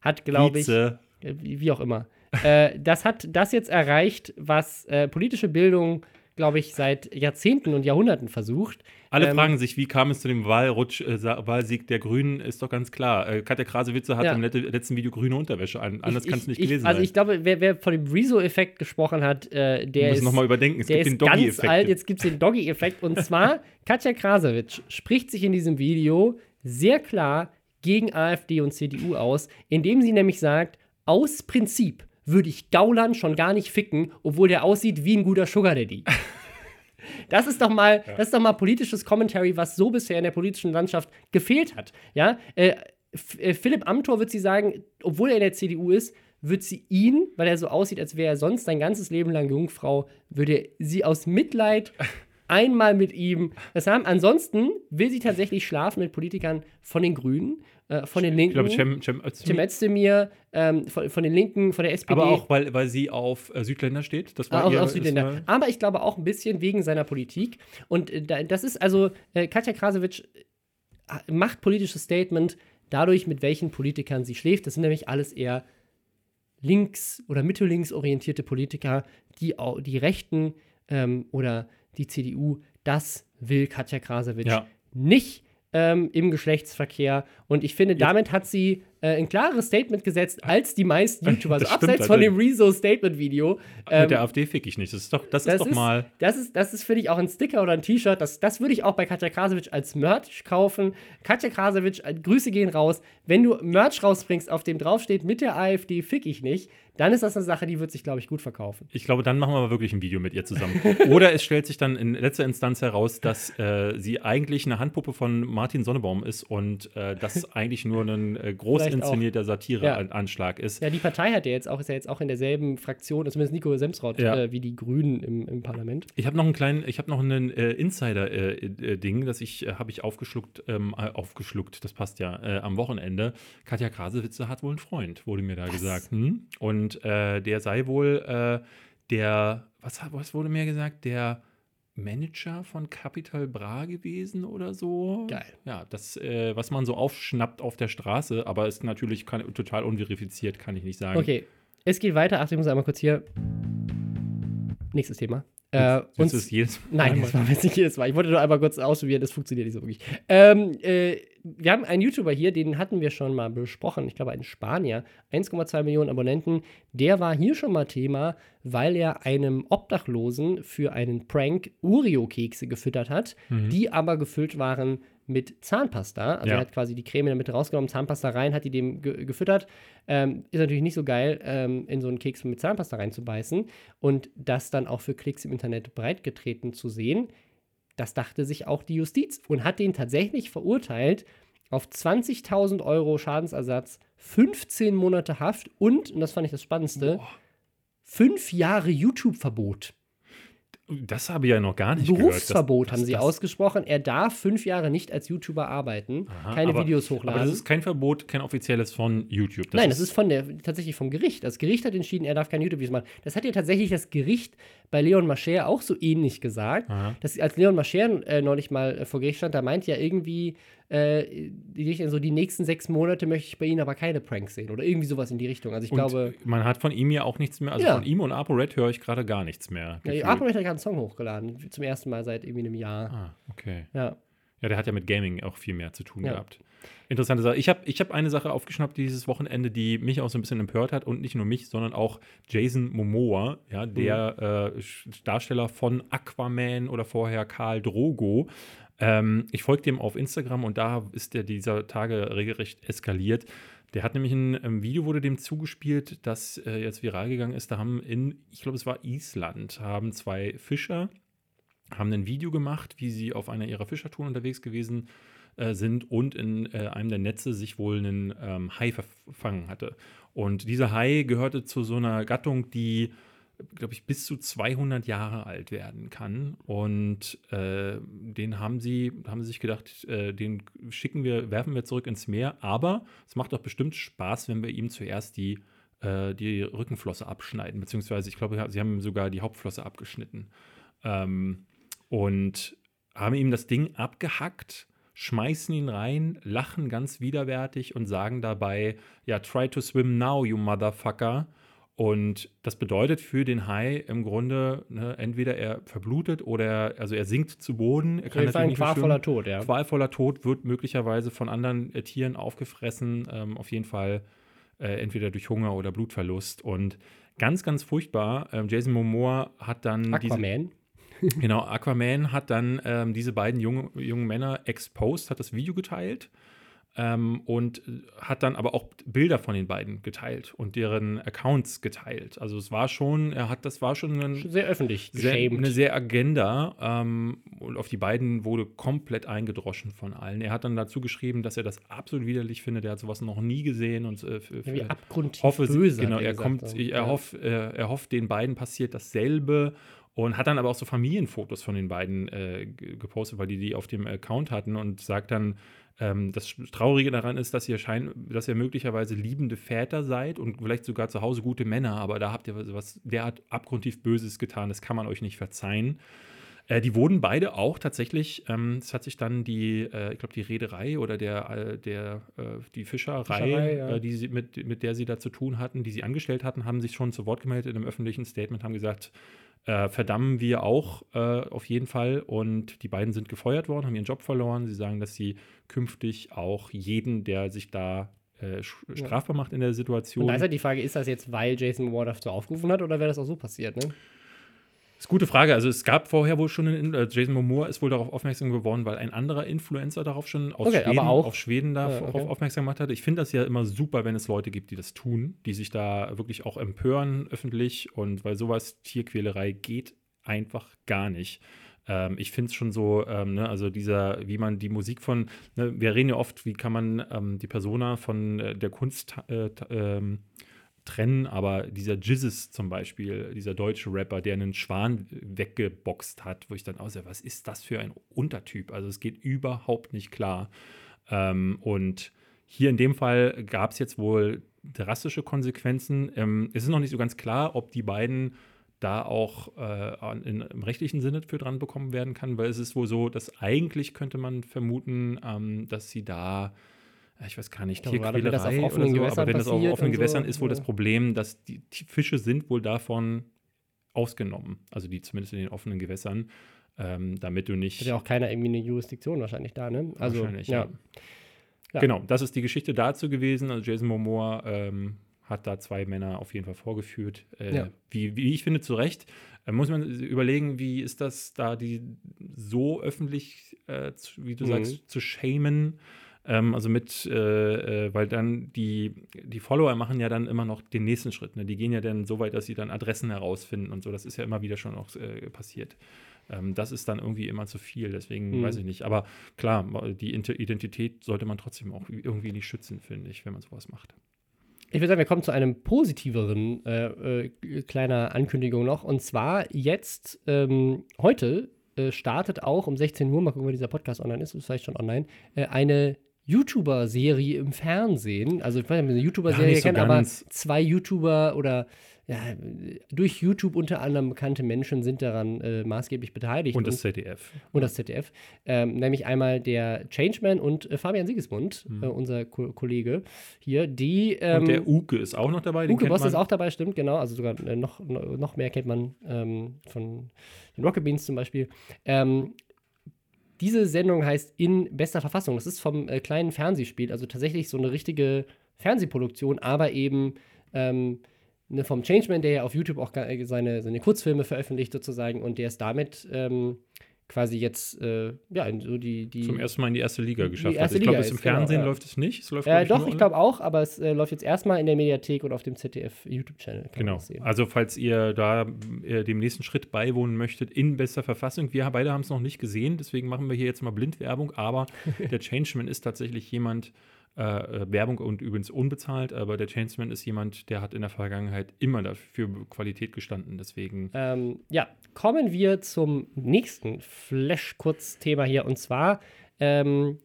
hat, glaube ich, äh, wie, auch immer, äh, das hat das jetzt erreicht, was äh, politische Bildung glaube ich, seit Jahrzehnten und Jahrhunderten versucht. Alle ähm, fragen sich, wie kam es zu dem Wahlrutsch, äh, Wahlsieg der Grünen, ist doch ganz klar. Äh, Katja Krasewitze hat ja. im letzten Video grüne Unterwäsche an. Anders kannst du nicht gelesen ich, Also ich glaube, wer, wer von dem Rezo-Effekt gesprochen hat, äh, der ist, nochmal überdenken. Es gibt den Doggy-Effekt. alt, jetzt gibt es den Doggy-Effekt. und zwar, Katja Krasowitsch spricht sich in diesem Video sehr klar gegen AfD und CDU aus, indem sie nämlich sagt, aus Prinzip würde ich Gauland schon gar nicht ficken, obwohl der aussieht wie ein guter Sugar Daddy. Das ist doch mal, ja. das ist doch mal politisches Commentary, was so bisher in der politischen Landschaft gefehlt hat. Ja, äh, äh, Philipp Amthor wird sie sagen, obwohl er in der CDU ist, wird sie ihn, weil er so aussieht, als wäre er sonst sein ganzes Leben lang Jungfrau, würde sie aus Mitleid einmal mit ihm das haben. Ansonsten will sie tatsächlich schlafen mit Politikern von den Grünen äh, von den Linken. Ich glaube, Cem, Cem Özdemir. Cem Özdemir, ähm, von, von den Linken, von der SPD. Aber auch, weil, weil sie auf äh, Südländer steht. Das war auch ihr, auf Südländer. war- Aber ich glaube auch ein bisschen wegen seiner Politik. Und äh, da- das ist also, äh, Katja Krasowitsch äh, macht politisches Statement dadurch, mit welchen Politikern sie schläft. Das sind nämlich alles eher links- oder mittellinks orientierte Politiker, die, die Rechten ähm, oder die CDU, das will Katja Krasowitsch Ja. nicht ähm, im Geschlechtsverkehr. Und ich finde, damit hat sie äh, ein klares Statement gesetzt, als die meisten YouTuber. Also Das abseits von dem. Rezo-Statement-Video. ähm, Mit der AfD fick ich nicht. Das ist doch, das ist doch mal. Das ist, das ist finde ich, auch ein Sticker oder ein T-Shirt. Das, das würde ich auch bei Katja Krasowitsch als Merch kaufen. Katja Krasowitsch, äh, Grüße gehen raus. Wenn du Merch rausbringst, auf dem draufsteht, mit der AfD fick ich nicht, dann ist das eine Sache, die wird sich, glaube ich, gut verkaufen. Ich glaube, dann machen wir mal wirklich ein Video mit ihr zusammen. Oder es stellt sich dann in letzter Instanz heraus, dass äh, sie eigentlich eine Handpuppe von Martin Sonnebaum ist und äh, das eigentlich nur ein äh, groß Inszenierter Ja. Satireanschlag ist. Ja, die Partei hat ja jetzt auch, ist ja jetzt auch in derselben Fraktion, zumindest Nico Semsrott, Ja. äh, wie die Grünen im, im Parlament. Ich habe noch einen kleinen, ich habe noch einen äh, Insider-Ding, das ich äh, habe ich aufgeschluckt, ähm, äh, aufgeschluckt, das passt ja, äh, am Wochenende. Katja Krasewitze hat wohl einen Freund, wurde mir da gesagt. Hm? Und äh, der sei wohl äh, der, was, was wurde mir gesagt, der Manager von Capital Bra gewesen oder so. Geil. Ja, das, äh, was man so aufschnappt auf der Straße, aber ist natürlich kann, total unverifiziert, kann ich nicht sagen. Okay, es geht weiter. Achtung, ich muss einmal kurz hier. Nächstes Thema. Äh, uns- ist jedes Nein, einmal- das war jetzt nicht jedes Mal. Ich wollte nur einmal kurz ausprobieren, das funktioniert nicht so wirklich. Ähm, äh, wir haben einen YouTuber hier, den hatten wir schon mal besprochen. Ich glaube, ein Spanier, 1,2 Millionen Abonnenten. Der war hier schon mal Thema, weil er einem Obdachlosen für einen Prank Oreo-Kekse gefüttert hat, die aber gefüllt waren mit Zahnpasta. Also Ja. er hat quasi die Creme in der Mitte rausgenommen, Zahnpasta rein, hat die dem ge gefüttert. Ähm, ist natürlich nicht so geil, ähm, in so einen Keks mit Zahnpasta reinzubeißen und das dann auch für Klicks im Internet breitgetreten zu sehen. Das dachte sich auch die Justiz und hat den tatsächlich verurteilt auf 20.000 Euro Schadensersatz, 15 Monate Haft und, und das fand ich das Spannendste, Boah. fünf Jahre YouTube-Verbot. Das habe ich ja noch gar nicht gehört. Berufsverbot Das- haben das- sie das- ausgesprochen. Er darf fünf Jahre nicht als YouTuber arbeiten, Aha, keine aber- Videos Aber hochladen. das ist kein Verbot, kein offizielles von YouTube. Nein, das ist von der, tatsächlich vom Gericht. Das Gericht hat entschieden, er darf keine YouTube-Videos machen. Das hat ja tatsächlich das Gericht bei Leon Mascher auch so ähnlich gesagt. Dass, als Leon Mascher äh, neulich mal äh, vor Gericht stand, da meint ja irgendwie, äh, so, die nächsten sechs Monate möchte ich bei Ihnen aber keine Pranks sehen. Oder irgendwie sowas in die Richtung. Also ich Und glaube, man hat von ihm ja auch nichts mehr, also Ja. von ihm und ApoRed höre ich gerade gar nichts mehr. ja. ApoRed hat gerade einen Song hochgeladen. Zum ersten Mal seit irgendwie einem Jahr. Ah, okay. Ja. Ja, der hat ja mit Gaming auch viel mehr zu tun Ja. gehabt. Interessante Sache. Ich habe ich hab eine Sache aufgeschnappt dieses Wochenende, die mich auch so ein bisschen empört hat und nicht nur mich, sondern auch Jason Momoa, ja, der äh, Sch- Darsteller von Aquaman oder vorher Karl Drogo. Ähm, ich folge dem auf Instagram und da ist der dieser Tage regelrecht eskaliert. Der hat nämlich ein ähm, Video, wurde dem zugespielt, das äh, jetzt viral gegangen ist. Da haben in, ich glaube, es war Island, haben zwei Fischer haben ein Video gemacht, wie sie auf einer ihrer Fischertouren unterwegs gewesen äh, sind und in äh, einem der Netze sich wohl einen ähm, Hai verfangen hatte. Und dieser Hai gehörte zu so einer Gattung, die, glaube ich, bis zu 200 Jahre alt werden kann. Und äh, den haben sie, haben sie sich gedacht, äh, den schicken wir, werfen wir zurück ins Meer. Aber es macht doch bestimmt Spaß, wenn wir ihm zuerst die, äh, die Rückenflosse abschneiden. Beziehungsweise, ich glaube, sie haben ihm sogar die Hauptflosse abgeschnitten. Ähm, und haben ihm das Ding abgehackt, schmeißen ihn rein, lachen ganz widerwärtig und sagen dabei, ja, try to swim now, you motherfucker. Und das bedeutet für den Hai im Grunde, ne, entweder er verblutet oder also er sinkt zu Boden. Er kann jeden Fall ein qualvoller. Tod, ja. Qualvoller Tod wird möglicherweise von anderen äh, Tieren aufgefressen. Ähm, auf jeden Fall äh, entweder durch Hunger oder Blutverlust. Und ganz, ganz furchtbar. Ähm, Jason Momoa hat dann diese, Aquaman. Genau, Aquaman hat dann ähm, diese beiden junge, jungen Männer exposed, hat das Video geteilt ähm, und äh, hat dann aber auch Bilder von den beiden geteilt und deren Accounts geteilt. Also es war schon, er hat, das war schon ein Sehr öffentlich sehr, eine sehr Agenda ähm, und auf die beiden wurde komplett eingedroschen von allen. Er hat dann dazu geschrieben, dass er das absolut widerlich findet. Er hat sowas noch nie gesehen und äh, für, Ja, abgrundtief hoffe, böse. genau, er kommt, er, Ja. hofft, er, er hofft, den beiden passiert dasselbe und hat dann aber auch so Familienfotos von den beiden äh, gepostet, weil die die auf dem Account hatten und sagt dann, ähm, das Traurige daran ist, dass ihr, schein, dass ihr möglicherweise liebende Väter seid und vielleicht sogar zu Hause gute Männer, aber da habt ihr was derart abgrundtief Böses getan, das kann man euch nicht verzeihen. Äh, die wurden beide auch tatsächlich, ähm, es hat sich dann die, äh, ich glaube, die Reederei oder der, äh, der, äh, die Fischerei, Fischerei, ja. äh, die sie, mit, mit der sie da zu tun hatten, die sie angestellt hatten, haben sich schon zu Wort gemeldet in einem öffentlichen Statement, haben gesagt, äh, verdammen wir auch äh, auf jeden Fall. Und die beiden sind gefeuert worden, haben ihren Job verloren. Sie sagen, dass sie künftig auch jeden, der sich da äh, strafbar macht in der Situation. Und da ist halt die Frage, ist das jetzt, weil Jason Moore dazu aufgerufen hat oder wäre das auch so passiert, ne? Das ist eine gute Frage. Also es gab vorher wohl schon, einen, äh, Jason Momoa ist wohl darauf aufmerksam geworden, weil ein anderer Influencer darauf schon aus Okay, Schweden, auch- auf Schweden darauf okay. aufmerksam gemacht hat. Ich finde das ja immer super, wenn es Leute gibt, die das tun, die sich da wirklich auch empören öffentlich und weil sowas Tierquälerei geht einfach gar nicht. Ähm, ich finde es schon so, ähm, ne, also dieser, wie man die Musik von, ne, wir reden ja oft, wie kann man ähm, die Persona von äh, der Kunst äh, ähm, trennen, aber dieser Jizzes zum Beispiel, dieser deutsche Rapper, der einen Schwan weggeboxt hat, wo ich dann aussehe, was ist das für ein Untertyp? Also es geht überhaupt nicht klar. Ähm, und hier in dem Fall gab es jetzt wohl drastische Konsequenzen. Ähm, es ist noch nicht so ganz klar, ob die beiden da auch äh, in, im rechtlichen Sinne für dran bekommen werden kann, weil es ist wohl so, dass eigentlich könnte man vermuten, ähm, dass sie da, ich weiß gar nicht, wenn das auf Tierquälerei offenen so, Gewässern aber wenn das auf offenen und so, Gewässern ist wohl das ja. Problem, dass die, die Fische sind wohl davon ausgenommen, also die zumindest in den offenen Gewässern, ähm, damit du nicht Hat ja auch keiner irgendwie eine Jurisdiktion wahrscheinlich da, ne? Also, Wahrscheinlich, ja. ja. Genau, das ist die Geschichte dazu gewesen. Also Jason Momoa ähm, hat da zwei Männer auf jeden Fall vorgeführt. Äh, Ja. wie, wie ich finde, zu Recht. Äh, muss man überlegen, wie ist das da, die so öffentlich, äh, zu, wie du Mhm. sagst, zu shamen. Ähm, also mit, äh, äh, weil dann die, die Follower machen ja dann immer noch den nächsten Schritt. Ne? Die gehen ja dann so weit, dass sie dann Adressen herausfinden und so. Das ist ja immer wieder schon auch äh, passiert. Ähm, das ist dann irgendwie immer zu viel, deswegen Mhm. weiß ich nicht. Aber klar, die Identität sollte man trotzdem auch irgendwie nicht schützen, finde ich, wenn man sowas macht. Ich würde sagen, wir kommen zu einem positiveren äh, äh, kleiner Ankündigung noch. Und zwar jetzt, ähm, heute äh, startet auch um 16 Uhr, mal gucken, wann dieser Podcast online ist, ist vielleicht schon online, äh, eine YouTuber-Serie im Fernsehen. Also ich weiß nicht, ob eine YouTuber-Serie so kennt, aber zwei YouTuber oder ja, durch YouTube unter anderem bekannte Menschen sind daran äh, maßgeblich beteiligt. Und das ZDF. und das ZDF. Ähm, nämlich einmal der Changeman und äh, Fabian Sigismund, Mhm. äh, unser Ko Kollege hier, die. Ähm, Und der Uke ist auch noch dabei. Uke Boss ist auch dabei, stimmt, genau. Also sogar äh, noch, noch noch mehr kennt man ähm, von den Rocket Beans zum Beispiel. Diese Sendung heißt In bester Verfassung. Das ist vom äh, kleinen Fernsehspiel, also tatsächlich so eine richtige Fernsehproduktion, aber eben ähm, ne, vom Changeman, der ja auf YouTube auch äh, seine, seine Kurzfilme veröffentlicht sozusagen und der ist damit ähm, quasi jetzt äh, ja so die, die Zum ersten Mal in die erste Liga geschafft erste hat. Ich glaube, im genau, Fernsehen ja. läuft es nicht. Es läuft, äh, doch, ich glaube auch, aber es äh, läuft jetzt erstmal in der Mediathek und auf dem ZDF YouTube-Channel. Genau. Also, falls ihr da äh, dem nächsten Schritt beiwohnen möchtet, in bester Verfassung. Wir beide haben es noch nicht gesehen, deswegen machen wir hier jetzt mal Blindwerbung. Aber der Changeman ist tatsächlich jemand, äh, äh, Werbung und übrigens unbezahlt, aber der Changeman ist jemand, der hat in der Vergangenheit immer dafür Qualität gestanden. Deswegen, Ähm, ja, kommen wir zum nächsten Flash-Kurzthema hier und zwar ähm,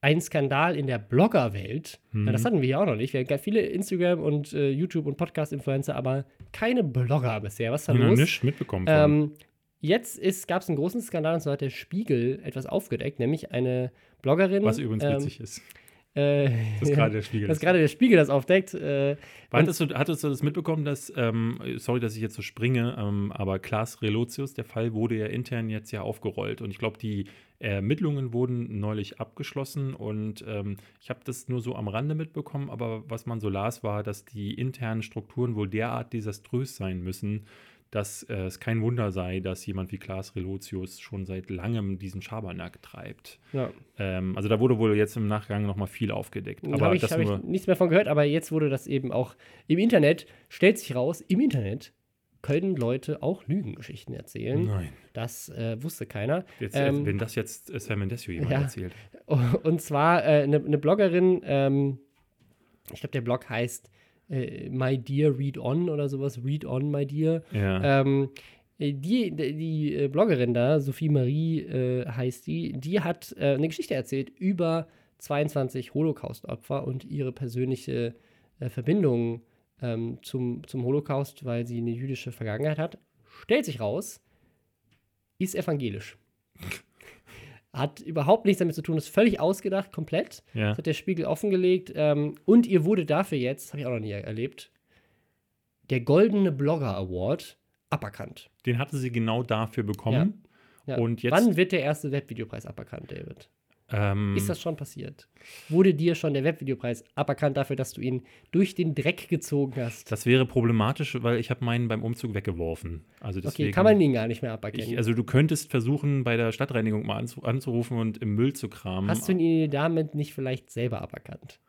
ein Skandal in der Bloggerwelt. Mhm. Ja, das hatten wir ja auch noch nicht. Wir haben ganz viele Instagram- und äh, YouTube- und Podcast-Influencer, aber keine Blogger bisher. Was ist da noch los? nichts mitbekommen. Ähm, jetzt gab es einen großen Skandal und zwar hat der Spiegel etwas aufgedeckt, nämlich eine Bloggerin. was übrigens ähm, witzig ist. Äh, Das ist gerade der Spiegel. dass gerade der Spiegel das aufdeckt. Äh, Hattest du, hattest du das mitbekommen, dass, ähm, sorry, dass ich jetzt so springe, ähm, aber Klaas Relotius, der Fall wurde ja intern jetzt ja aufgerollt und ich glaube, die Ermittlungen wurden neulich abgeschlossen und ähm, ich habe das nur so am Rande mitbekommen, aber was man so las, war, dass die internen Strukturen wohl derart desaströs sein müssen, dass äh, es kein Wunder sei, dass jemand wie Klaas Relotius schon seit langem diesen Schabernack treibt. ja. Ähm, also da wurde wohl jetzt im Nachgang nochmal viel aufgedeckt. Da Aber habe ich, hab ich nichts mehr von gehört, aber jetzt wurde das eben auch im Internet, stellt sich raus, im Internet können Leute auch Lügengeschichten erzählen. Nein. Das äh, wusste keiner. Jetzt, Ähm, wenn das jetzt äh, Sam Mendes jemand ja. erzählt. Und zwar eine äh, ne- ne Bloggerin, ähm, ich glaube, der Blog heißt äh, My Dear Read On oder sowas, Read On, My Dear. Ja. Ähm, äh, die, die, äh, Bloggerin da, Sophie Marie äh, heißt die, die hat äh, eine Geschichte erzählt über 22 Holocaust-Opfer und ihre persönliche äh, Verbindung ähm, zum, zum Holocaust, weil sie eine jüdische Vergangenheit hat. Stellt sich raus, ist evangelisch. Hat überhaupt nichts damit zu tun, ist völlig ausgedacht, komplett. Ja. Das hat der Spiegel offengelegt. Ähm, und ihr wurde dafür jetzt, habe ich auch noch nie erlebt, der Goldene Blogger Award aberkannt. Den hatte sie genau dafür bekommen. Ja. Und jetzt- Wann wird der erste Webvideopreis aberkannt, David? Ähm, Ist das schon passiert? Wurde dir schon der Webvideopreis aberkannt dafür, dass du ihn durch den Dreck gezogen hast? das wäre problematisch, weil ich habe meinen beim Umzug weggeworfen. Also deswegen, okay, kann man ihn gar nicht mehr aberkennen. ich, Also du könntest versuchen, bei der Stadtreinigung mal anzu anzurufen und im Müll zu kramen. Hast du ihn damit nicht vielleicht selber aberkannt?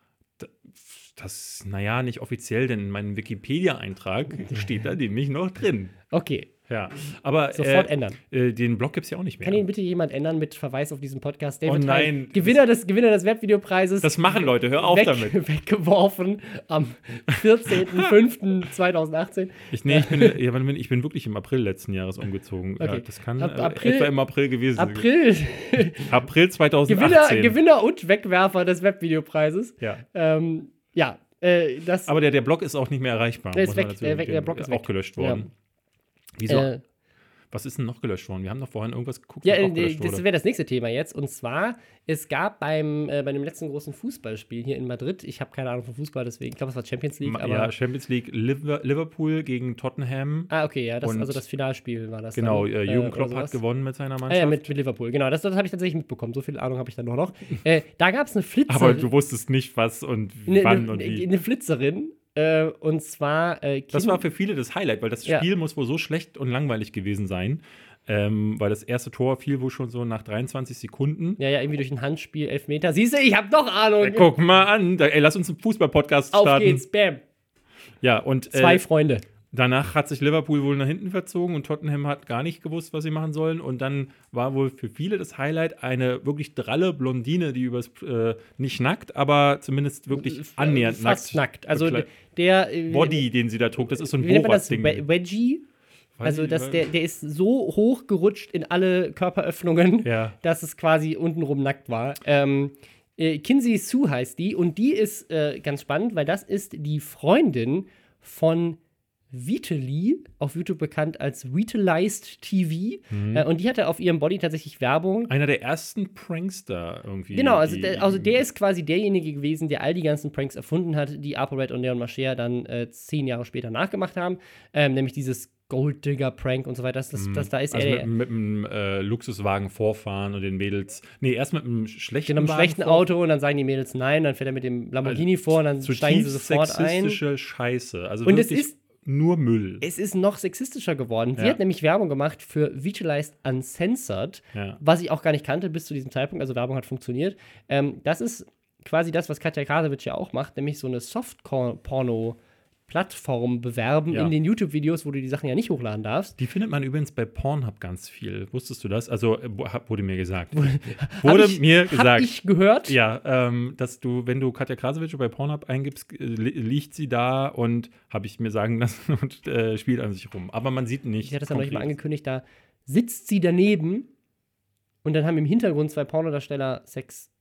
das, naja, nicht offiziell, denn in meinem Wikipedia-Eintrag steht da nämlich noch drin. Okay, Ja, aber sofort äh, ändern. äh, den Blog gibt es ja auch nicht mehr. Kann ihn bitte jemand ändern mit Verweis auf diesen Podcast? Oh David nein. Hein, Gewinner des, Gewinner des Webvideopreises. das machen Leute, hör auf weg, damit. weggeworfen am 14.05.2018. Ich, nee, ich bin, ja, bin, ich bin wirklich im April letzten Jahres umgezogen. Ja, Okay. das kann Ab- äh, April- etwa im April gewesen sein. April. April 2018. Gewinner, Gewinner und Wegwerfer des Webvideopreises. Ja. Ähm, ja, äh, das. Aber der, der Blog ist auch nicht mehr erreichbar. Der ist weg, der weg- der. Blog ist auch weg. gelöscht worden. Ja. Wieso? äh, Was ist denn noch gelöscht worden? Wir haben doch vorhin irgendwas geguckt, Ja, äh, das wäre das nächste Thema jetzt. Und zwar, es gab beim, äh, bei dem letzten großen Fußballspiel hier in Madrid, ich habe keine Ahnung von Fußball, deswegen, ich glaube, es war Champions League, Ma- aber. ja, Champions League Liver- Liverpool gegen Tottenham. ah, okay, ja, das, Und- also das Finalspiel war das. Genau, dann, äh, Jürgen oder Klopp hat gewonnen mit seiner Ah, Mannschaft. ja, mit, mit Liverpool, genau. Das, das habe ich tatsächlich mitbekommen. So viel Ahnung habe ich dann noch. äh, da gab es eine Flitzerin. aber du wusstest nicht, was und wann eine, und wie. eine Flitzerin. Äh, und zwar. Äh, Das war für viele das Highlight, weil das Ja. Spiel muss wohl so schlecht und langweilig gewesen sein. Ähm, weil das erste Tor fiel wohl schon so nach 23 Sekunden. Ja, ja, irgendwie durch ein Handspiel, Elfmeter. Siehst du, ich habe doch Ahnung. Äh, Guck mal an, da, ey, lass uns einen Fußball-Podcast Auf starten. geht's, bam. Ja, und Zwei äh, Freunde. Danach hat sich Liverpool wohl nach hinten verzogen und Tottenham hat gar nicht gewusst, was sie machen sollen. Und dann war wohl für viele das Highlight eine wirklich dralle Blondine, die übers, äh, nicht nackt, aber zumindest wirklich annähernd Fast nackt. Also bekle- der. äh, Body, den sie da trug, das ist so ein? Borat-Ding. We- Wedgie? Also das, der, der ist so hoch gerutscht in alle Körperöffnungen, Ja. dass es quasi untenrum nackt war. Ähm, äh, Kinsey Sue heißt die und die ist äh, ganz spannend, weil das ist die Freundin von Vitali, auf YouTube bekannt als Vitalized TV. Mhm. Äh, und die hatte auf ihrem Body tatsächlich Werbung. Einer der ersten Prankster irgendwie. Genau, also der, also der ist quasi derjenige gewesen, der all die ganzen Pranks erfunden hat, die ApoRed und Leon Mascher dann äh, zehn Jahre später nachgemacht haben. Ähm, nämlich dieses Gold Digger Prank und so weiter. Das, das, das, da ist also er mit, mit einem äh, Luxuswagen vorfahren und den Mädels. Nee, erst mit einem schlechten in einem Wagen schlechten Auto und dann sagen die Mädels nein, dann fährt er mit dem Lamborghini vor und dann steigen sie sofort ein. Scheiße. Also Und es ist- nur Müll. Es ist noch sexistischer geworden. Sie Ja. hat nämlich Werbung gemacht für Vitalized Uncensored, Ja. was ich auch gar nicht kannte bis zu diesem Zeitpunkt. Also Werbung hat funktioniert. Ähm, das ist quasi das, was Katja Krasowitsch ja auch macht, nämlich so eine Soft-Porno-Plattform bewerben Ja. in den YouTube-Videos, wo du die Sachen ja nicht hochladen darfst. Die findet man übrigens bei Pornhub ganz viel. Wusstest du das? Also hab- wurde mir gesagt. Hab wurde ich, mir Hab gesagt. ich gehört. Ja, ähm, dass du, wenn du Katja Krasowitsch bei Pornhub eingibst, äh, li- liegt sie da und habe ich mir sagen lassen und äh, spielt an sich rum. Aber man sieht nicht. Ich hatte das ja noch nicht mal angekündigt, da sitzt sie daneben und dann haben im Hintergrund zwei Pornodarsteller Sex,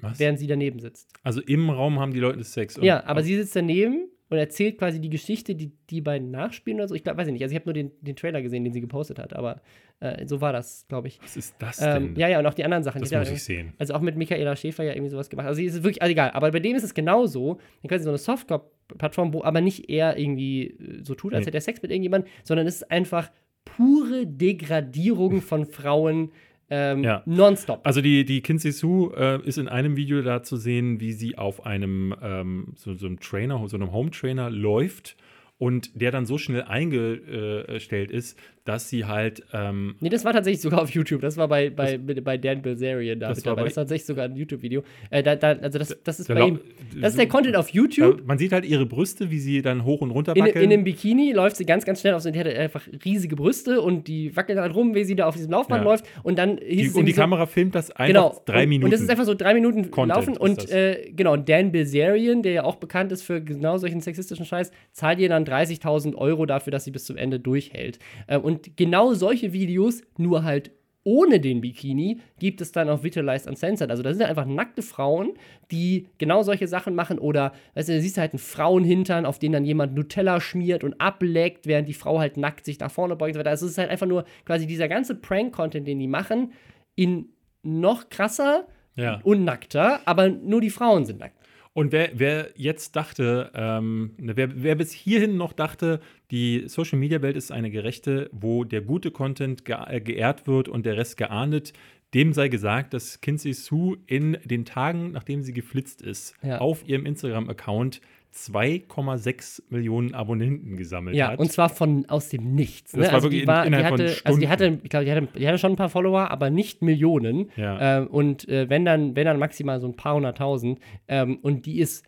Was? während sie daneben sitzt. Also im Raum haben die Leute Sex. Ja, aber sie sitzt daneben und erzählt quasi die Geschichte, die die beiden nachspielen oder so. Ich glaube, weiß ich nicht. Also ich habe nur den, den Trailer gesehen, den sie gepostet hat, aber äh, so war das, glaube ich. Was ist das denn? Ähm, ja, ja, und auch die anderen Sachen. das muss ja- ich sehen. Also auch mit Michaela Schäfer ja irgendwie sowas gemacht. Also es ist wirklich, also egal. Aber bei dem ist es genauso. Dann quasi so eine Softcore-Plattform, wo aber nicht er irgendwie äh, so tut, als Nee. hätte er Sex mit irgendjemandem, sondern es ist einfach pure Degradierung von Frauen ähm, Ja. nonstop. Also die, die Kinsey Sue äh, ist in einem Video da zu sehen, wie sie auf einem ähm, so, so einem Trainer, so einem Home-Trainer läuft und der dann so schnell eingestellt ist, dass sie halt ähm, Nee, das war tatsächlich sogar auf YouTube. Das war bei, bei, bei Dan Bilzerian da Das mit war dabei. bei- Das war tatsächlich sogar ein YouTube-video. Äh, da, da, also das, das ist der bei ihm. Das ist der Content auf YouTube. man sieht halt ihre Brüste, wie sie dann hoch und runter In, wackeln. in einem Bikini läuft sie ganz, ganz schnell auf. so- hat einfach riesige Brüste und die wackelt halt rum, wie sie da auf diesem Laufband Ja. läuft. Und dann hieß die, es und die so- Kamera filmt das einfach Genau. drei Minuten. Und das ist einfach so drei Minuten Content laufen. Und das. äh, genau, Dan Bilzerian, der ja auch bekannt ist für genau solchen sexistischen Scheiß, zahlt ihr dann 30.000 Euro dafür, dass sie bis zum Ende durchhält. Äh, und und genau solche Videos, nur halt ohne den Bikini, gibt es dann auf Vitalized Uncensored. Also da sind einfach nackte Frauen, die genau solche Sachen machen. Oder, weißt du, da siehst du halt einen Frauenhintern, auf den dann jemand Nutella schmiert und ableckt, während die Frau halt nackt sich nach vorne beugt und so weiter. Also es ist halt einfach nur quasi dieser ganze Prank-Content, den die machen, in noch krasser Ja. und nackter, aber nur die Frauen sind nackt. Und wer, wer jetzt dachte, ähm, ne, wer, wer bis hierhin noch dachte, die Social Media Welt ist eine gerechte, wo der gute Content ge geehrt wird und der Rest geahndet, dem sei gesagt, dass Kinsey Sue in den Tagen, nachdem sie geflitzt ist, Ja. auf ihrem Instagram-Account 2,6 Millionen Abonnenten gesammelt Ja, hat. und zwar von aus dem Nichts. Ne? Das war also wirklich die war, in- die innerhalb von hatte, also die hatte, Stunden. ich glaube, die hatte, die hatte schon ein paar Follower, aber nicht Millionen. Ja. Ähm, und äh, wenn dann, wenn dann maximal so ein paar hunderttausend. Ähm, und die ist,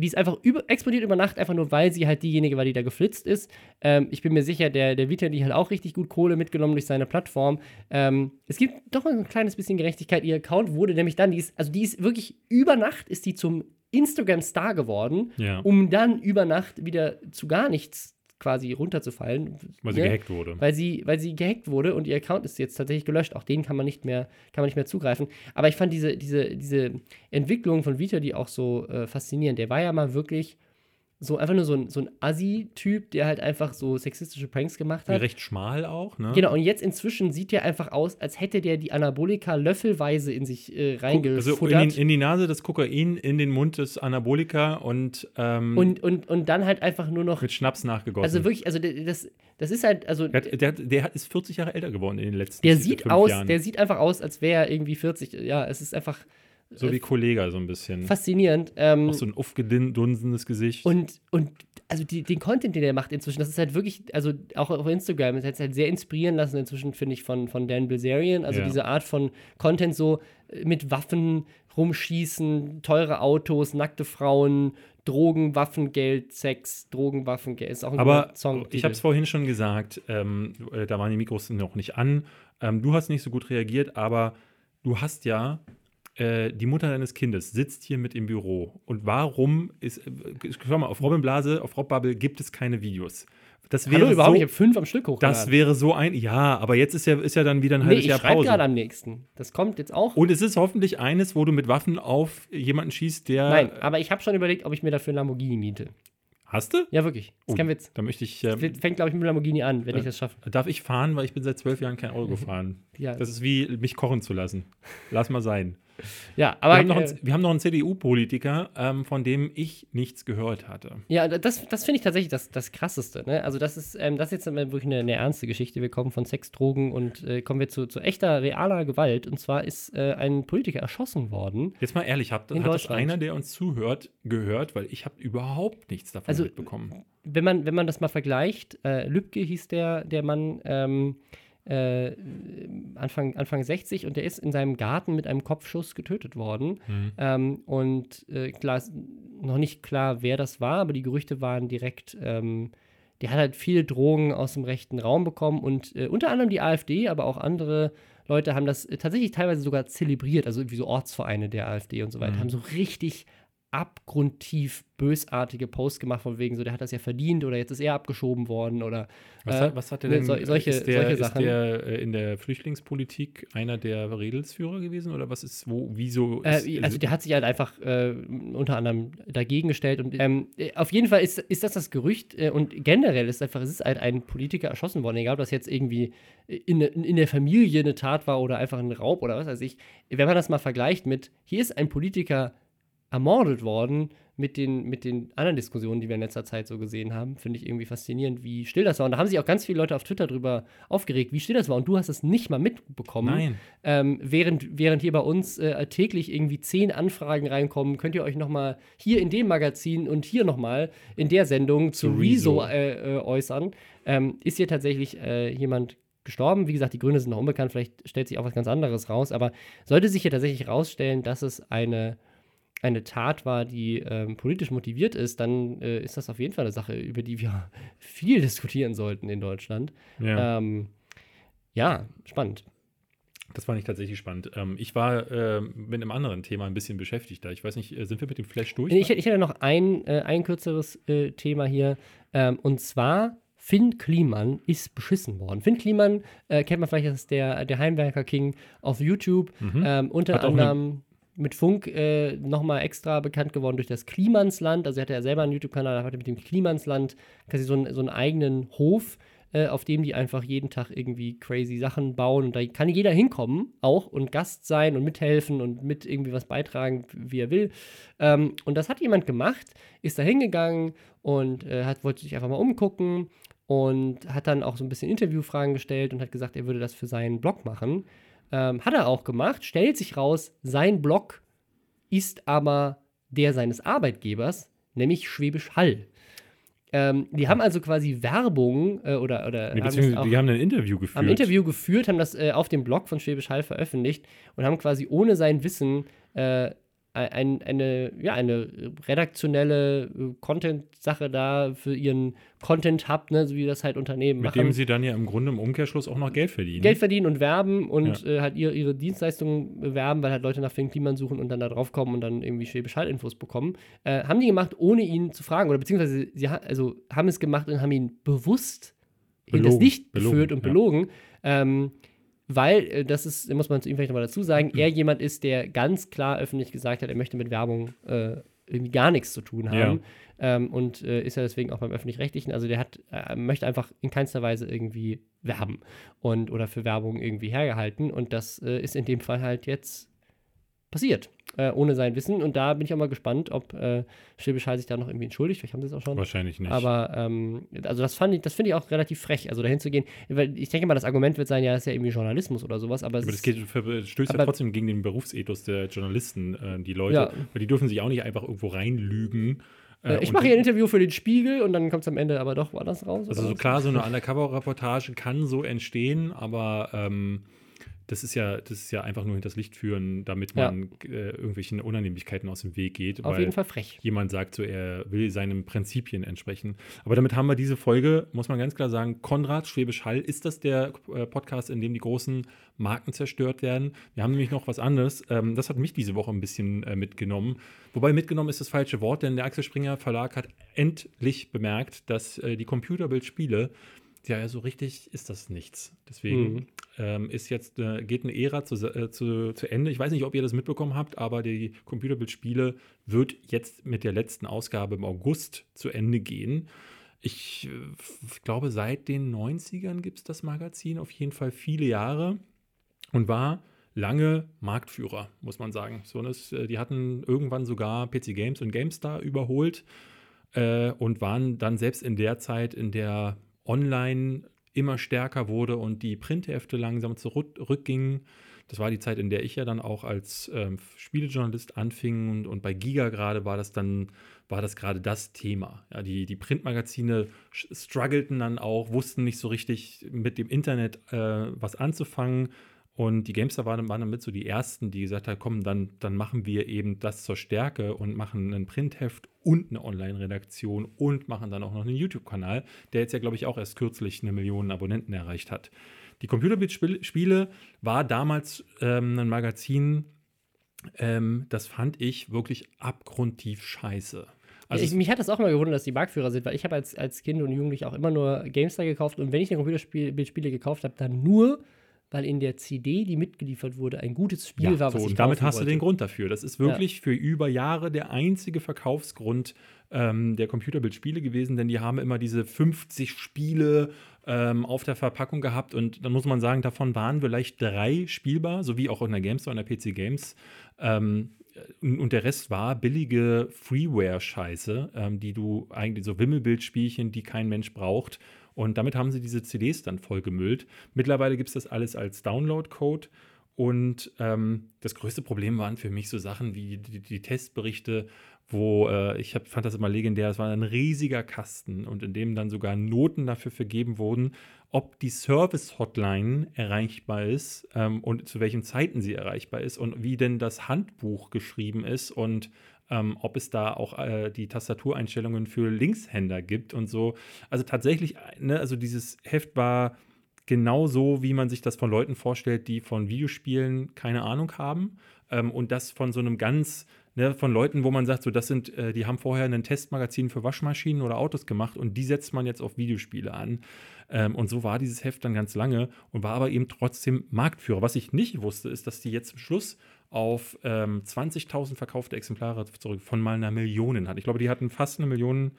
die ist einfach über, explodiert über Nacht, einfach nur, weil sie halt diejenige war, die da geflitzt ist. Ähm, ich bin mir sicher, der, der Vita, die hat auch richtig gut Kohle mitgenommen durch seine Plattform. Ähm, es gibt doch ein kleines bisschen Gerechtigkeit. Ihr Account wurde nämlich dann, die ist, also die ist wirklich über Nacht ist die zum Instagram-Star geworden, Ja. um dann über Nacht wieder zu gar nichts quasi runterzufallen. weil sie ne? gehackt wurde. weil sie, weil sie gehackt wurde und ihr Account ist jetzt tatsächlich gelöscht. Auch den kann man nicht mehr, kann man nicht mehr zugreifen. Aber ich fand diese, diese, diese Entwicklung von Vita, die auch so äh, faszinierend. Der war ja mal wirklich so einfach nur so ein, so ein Assi-Typ, der halt einfach so sexistische Pranks gemacht hat. Recht schmal auch, ne? Genau, und jetzt inzwischen sieht der einfach aus, als hätte der die Anabolika löffelweise in sich äh, Also reingefuttert. in, die- in die Nase das Kokain, in den Mund des Anabolika und, ähm, und, und, und dann halt einfach nur noch. mit Schnaps nachgegossen. Also wirklich, also das, das ist halt, also der, der, der ist 40 Jahre älter geworden in den letzten der fünf sieht aus, Jahren. der sieht einfach aus, als wäre er irgendwie 40. Ja, es ist einfach so wie Kollega so ein bisschen. faszinierend. Ähm, Auch so ein aufgedunsenes Gesicht. und, und also die, den Content, den er macht inzwischen, das ist halt wirklich, also auch auf Instagram, das hat es halt sehr inspirieren lassen inzwischen, finde ich, von, von Dan Bilzerian. Also Ja. diese Art von Content so äh, mit Waffen rumschießen, teure Autos, nackte Frauen, Drogen, Waffengeld, Sex, Drogen, Waffengeld. Ist auch ein Aber guter Song. ich habe es vorhin schon gesagt, ähm, äh, da waren die Mikros noch nicht an. Ähm, du hast nicht so gut reagiert, aber du hast ja äh, die Mutter deines Kindes sitzt hier mit im Büro. Und warum ist, äh, schau mal, auf Robin Blase, auf Rob Bubble gibt es keine Videos. Das wäre Hallo, überhaupt, ich so, habe fünf am Stück hochgeladen. das wäre so ein, ja, aber jetzt ist ja, ist ja dann wieder ein nee, halbes ich Jahr Pause. gerade am nächsten. Das kommt jetzt auch. Und es ist hoffentlich eines, wo du mit Waffen auf jemanden schießt, der. Nein, aber ich habe schon überlegt, ob ich mir dafür einen Lamborghini miete. Hast du? Ja, wirklich. Das ist Oh, kein Witz. Da möchte ich. ähm, Fängt, glaube ich, mit dem Lamborghini an, wenn ich das schaffe. Darf ich fahren, weil ich bin seit zwölf Jahren kein Auto gefahren. Ja. Das ist wie mich kochen zu lassen. Lass mal sein. Ja, Wir aber haben noch äh, einen, wir haben noch einen CDU-Politiker, ähm, von dem ich nichts gehört hatte. ja, das, das finde ich tatsächlich das, das Krasseste. Ne? Also das ist, ähm, das ist jetzt wirklich eine, eine ernste Geschichte. Wir kommen von Sex, Drogen und äh, kommen wir zu, zu echter, realer Gewalt. Und zwar ist äh, ein Politiker erschossen worden. Jetzt mal ehrlich, hat, hat das einer, der uns zuhört, gehört? Weil ich habe überhaupt nichts davon Also, mitbekommen. Wenn man, wenn man das mal vergleicht, äh, Lübcke hieß der, der Mann, ähm, äh, Anfang, Anfang 60 und der ist in seinem Garten mit einem Kopfschuss getötet worden. Hm. Ähm, und äh, klar, noch nicht klar, wer das war, aber die Gerüchte waren direkt, ähm, der hat halt viele Drogen aus dem rechten Raum bekommen und äh, unter anderem die AfD, aber auch andere Leute haben das äh, tatsächlich teilweise sogar zelebriert, also irgendwie so Ortsvereine der AfD und so weiter, Mhm. haben so richtig abgrundtief bösartige Posts gemacht, von wegen so, der hat das ja verdient oder jetzt ist er abgeschoben worden oder Was, äh, hat, was hat der ne, denn? sol- solche- ist der, solche ist Sachen. der äh, in der Flüchtlingspolitik einer der Redelsführer gewesen? Oder was ist, wo, wieso? Ist, Äh, also der hat sich halt einfach äh, unter anderem dagegen gestellt und ähm, äh, auf jeden Fall ist, ist das das Gerücht äh, und generell ist einfach, es ist halt ein Politiker erschossen worden, egal ob das jetzt irgendwie in, in der Familie eine Tat war oder einfach ein Raub oder was weiß ich. Wenn man das mal vergleicht mit, hier ist ein Politiker ermordet worden mit den, mit den anderen Diskussionen, die wir in letzter Zeit so gesehen haben, finde ich irgendwie faszinierend, wie still das war. Und da haben sich auch ganz viele Leute auf Twitter drüber aufgeregt, wie still das war. Und du hast es nicht mal mitbekommen. Nein. Ähm, während, während hier bei uns äh, täglich irgendwie zehn Anfragen reinkommen, könnt ihr euch noch mal hier in dem Magazin und hier noch mal in der Sendung zu Rezo. äh, äh, äußern. Ähm, ist hier tatsächlich äh, jemand gestorben? Wie gesagt, die Gründe sind noch unbekannt, vielleicht stellt sich auch was ganz anderes raus, aber sollte sich hier tatsächlich rausstellen, dass es eine eine Tat war, die ähm, politisch motiviert ist, dann äh, ist das auf jeden Fall eine Sache, über die wir viel diskutieren sollten in Deutschland. Ja. Ähm, ja, spannend. Das fand ich tatsächlich spannend. Ähm, ich war äh, mit einem anderen Thema ein bisschen beschäftigt da. Ich weiß nicht, äh, sind wir mit dem Flash durch? Ich, ich hätte noch ein, äh, ein kürzeres äh, Thema hier. Ähm, und zwar Finn Kliman ist beschissen worden. Finn Kliman äh, kennt man vielleicht als der, der Heimwerker King auf YouTube. Mhm. Ähm, unter anderem mit Funk äh, nochmal extra bekannt geworden durch das Klimansland. Also er hatte ja selber einen YouTube-Kanal, hatte mit dem Klimansland quasi so einen, so einen eigenen Hof, äh, auf dem die einfach jeden Tag irgendwie crazy Sachen bauen. Und da kann jeder hinkommen, auch und Gast sein und mithelfen und mit irgendwie was beitragen, wie er will. Ähm, und das hat jemand gemacht, ist da hingegangen und äh, hat, wollte sich einfach mal umgucken und hat dann auch so ein bisschen Interviewfragen gestellt und hat gesagt, er würde das für seinen Blog machen. Ähm, hat er auch gemacht, stellt sich raus, sein Blog ist aber der seines Arbeitgebers, nämlich Schwäbisch Hall. Ähm, die haben also quasi Werbung äh, oder, oder Nee, haben auch die haben ein Interview geführt. haben Interview geführt, haben das äh, auf dem Blog von Schwäbisch Hall veröffentlicht und haben quasi ohne sein Wissen äh, ein, eine, ja, eine redaktionelle äh, Content-Sache da für ihren Content-Hub, ne, so wie das halt Unternehmen Mit machen. dem sie dann ja im Grunde im Umkehrschluss auch noch Geld verdienen. Geld verdienen und werben und äh, halt ihre, ihre Dienstleistungen bewerben, weil halt Leute nach Finn Kliman suchen und dann da drauf kommen und dann irgendwie Schwäbisch Hall-Infos bekommen. Äh, haben die gemacht, ohne ihn zu fragen oder beziehungsweise sie ha also haben es gemacht und haben ihn bewusst in das Belogen. Licht Belogen, geführt und ja. belogen. Ähm, weil, äh, das ist, muss man zu ihm vielleicht nochmal dazu sagen, er jemand ist, der ganz klar öffentlich gesagt hat, er möchte mit Werbung äh, irgendwie gar nichts zu tun haben. Ähm, und äh, ist ja deswegen auch beim Öffentlich-Rechtlichen. Also der hat, äh, möchte einfach in keinster Weise irgendwie werben und oder für Werbung irgendwie hergehalten. Und das äh, ist in dem Fall halt jetzt passiert, äh, ohne sein Wissen. Und da bin ich auch mal gespannt, ob äh, Schwäbisch Hall sich da noch irgendwie entschuldigt. Vielleicht haben sie es auch schon. Wahrscheinlich nicht. Aber ähm, also das fand ich, das finde ich auch relativ frech, also dahin zu gehen. Weil ich denke mal, das Argument wird sein, ja, das ist ja irgendwie Journalismus oder sowas, aber, es aber das geht, stößt ja aber- trotzdem gegen den Berufsethos der Journalisten, äh, die Leute. Ja. Weil die dürfen sich auch nicht einfach irgendwo reinlügen. äh, ich mache hier ein Interview für den Spiegel und dann kommt es am Ende aber doch woanders raus. Also so klar, so eine Undercover-Reportage kann so entstehen, aber ähm, das ist ja, das ist ja einfach nur hinters Licht führen, damit Ja. man äh, irgendwelchen Unannehmlichkeiten aus dem Weg geht. Auf jeden Fall frech. Jemand sagt so, er will seinen Prinzipien entsprechen. Aber damit haben wir diese Folge, muss man ganz klar sagen, Konrad Schwäbisch Hall, ist das der äh, Podcast, in dem die großen Marken zerstört werden? Wir haben nämlich noch was anderes. Ähm, das hat mich diese Woche ein bisschen äh, mitgenommen. Wobei mitgenommen ist das falsche Wort, denn der Axel Springer Verlag hat endlich bemerkt, dass äh, die Computerbildspiele ja, so richtig ist das nichts. Deswegen Mhm. ähm, ist jetzt, äh, geht eine Ära zu, äh, zu, zu Ende. Ich weiß nicht, ob ihr das mitbekommen habt, aber die Computerbildspiele wird jetzt mit der letzten Ausgabe im August zu Ende gehen. Ich äh, glaube, seit den 90ern gibt es das Magazin, auf jeden Fall viele Jahre und war lange Marktführer, muss man sagen. So, das, äh, die hatten irgendwann sogar PC Games und GameStar überholt äh, und waren dann selbst in der Zeit, in der online immer stärker wurde und die Printhefte langsam zurückgingen. Das war die Zeit, in der ich ja dann auch als ähm, Spielejournalist anfing und, und bei Giga gerade war das dann, war das gerade das Thema. Ja, die, die Printmagazine struggleten dann auch, wussten nicht so richtig mit dem Internet äh, was anzufangen. Und die Gamester waren, waren damit so die ersten, die gesagt haben, komm, dann, dann machen wir eben das zur Stärke und machen ein Printheft und eine Online-Redaktion und machen dann auch noch einen YouTube-Kanal, der jetzt ja, glaube ich, auch erst kürzlich eine Million Abonnenten erreicht hat. Die Computerspiele war damals ähm, ein Magazin, ähm, das fand ich wirklich abgrundtief scheiße. Also ich, mich hat das auch mal gewundert, dass die Marktführer sind, weil ich habe als, als Kind und Jugendlich auch immer nur GameStar gekauft und wenn ich eine Computerspiele gekauft habe, dann nur, weil in der CD, die mitgeliefert wurde, ein gutes Spiel Ja, war, so, was ich und damit hast du wollte. den Grund dafür. Das ist wirklich für über Jahre der einzige Verkaufsgrund ähm, der Computerbildspiele gewesen, denn die haben immer diese 50 Spiele ähm, auf der Verpackung gehabt und dann muss man sagen, davon waren vielleicht drei spielbar, so wie auch in der GameStore und der PC Games. Ähm, und und der Rest war billige Freeware-Scheiße, ähm, die du eigentlich so Wimmelbildspielchen, die kein Mensch braucht. Und damit haben sie diese CDs dann vollgemüllt. Mittlerweile gibt es das alles als Download-Code. Und ähm, das größte Problem waren für mich so Sachen wie die, die Testberichte, wo äh, ich hab, fand das immer legendär, es war ein riesiger Kasten und in dem dann sogar Noten dafür vergeben wurden, ob die Service-Hotline erreichbar ist ähm, und zu welchen Zeiten sie erreichbar ist und wie denn das Handbuch geschrieben ist und ähm, ob es da auch äh, die Tastatureinstellungen für Linkshänder gibt und so. Also tatsächlich, ne, also dieses Heft war genau so, wie man sich das von Leuten vorstellt, die von Videospielen keine Ahnung haben ähm, und das von so einem ganz ne, von Leuten, wo man sagt, so das sind, äh, die haben vorher ein Testmagazin für Waschmaschinen oder Autos gemacht und die setzt man jetzt auf Videospiele an. Ähm, und so war dieses Heft dann ganz lange und war aber eben trotzdem Marktführer. Was ich nicht wusste, ist, dass die jetzt zum Schluss auf ähm, 20.000 verkaufte Exemplare zurück von mal einer Million hat. Ich glaube, die hatten fast eine Million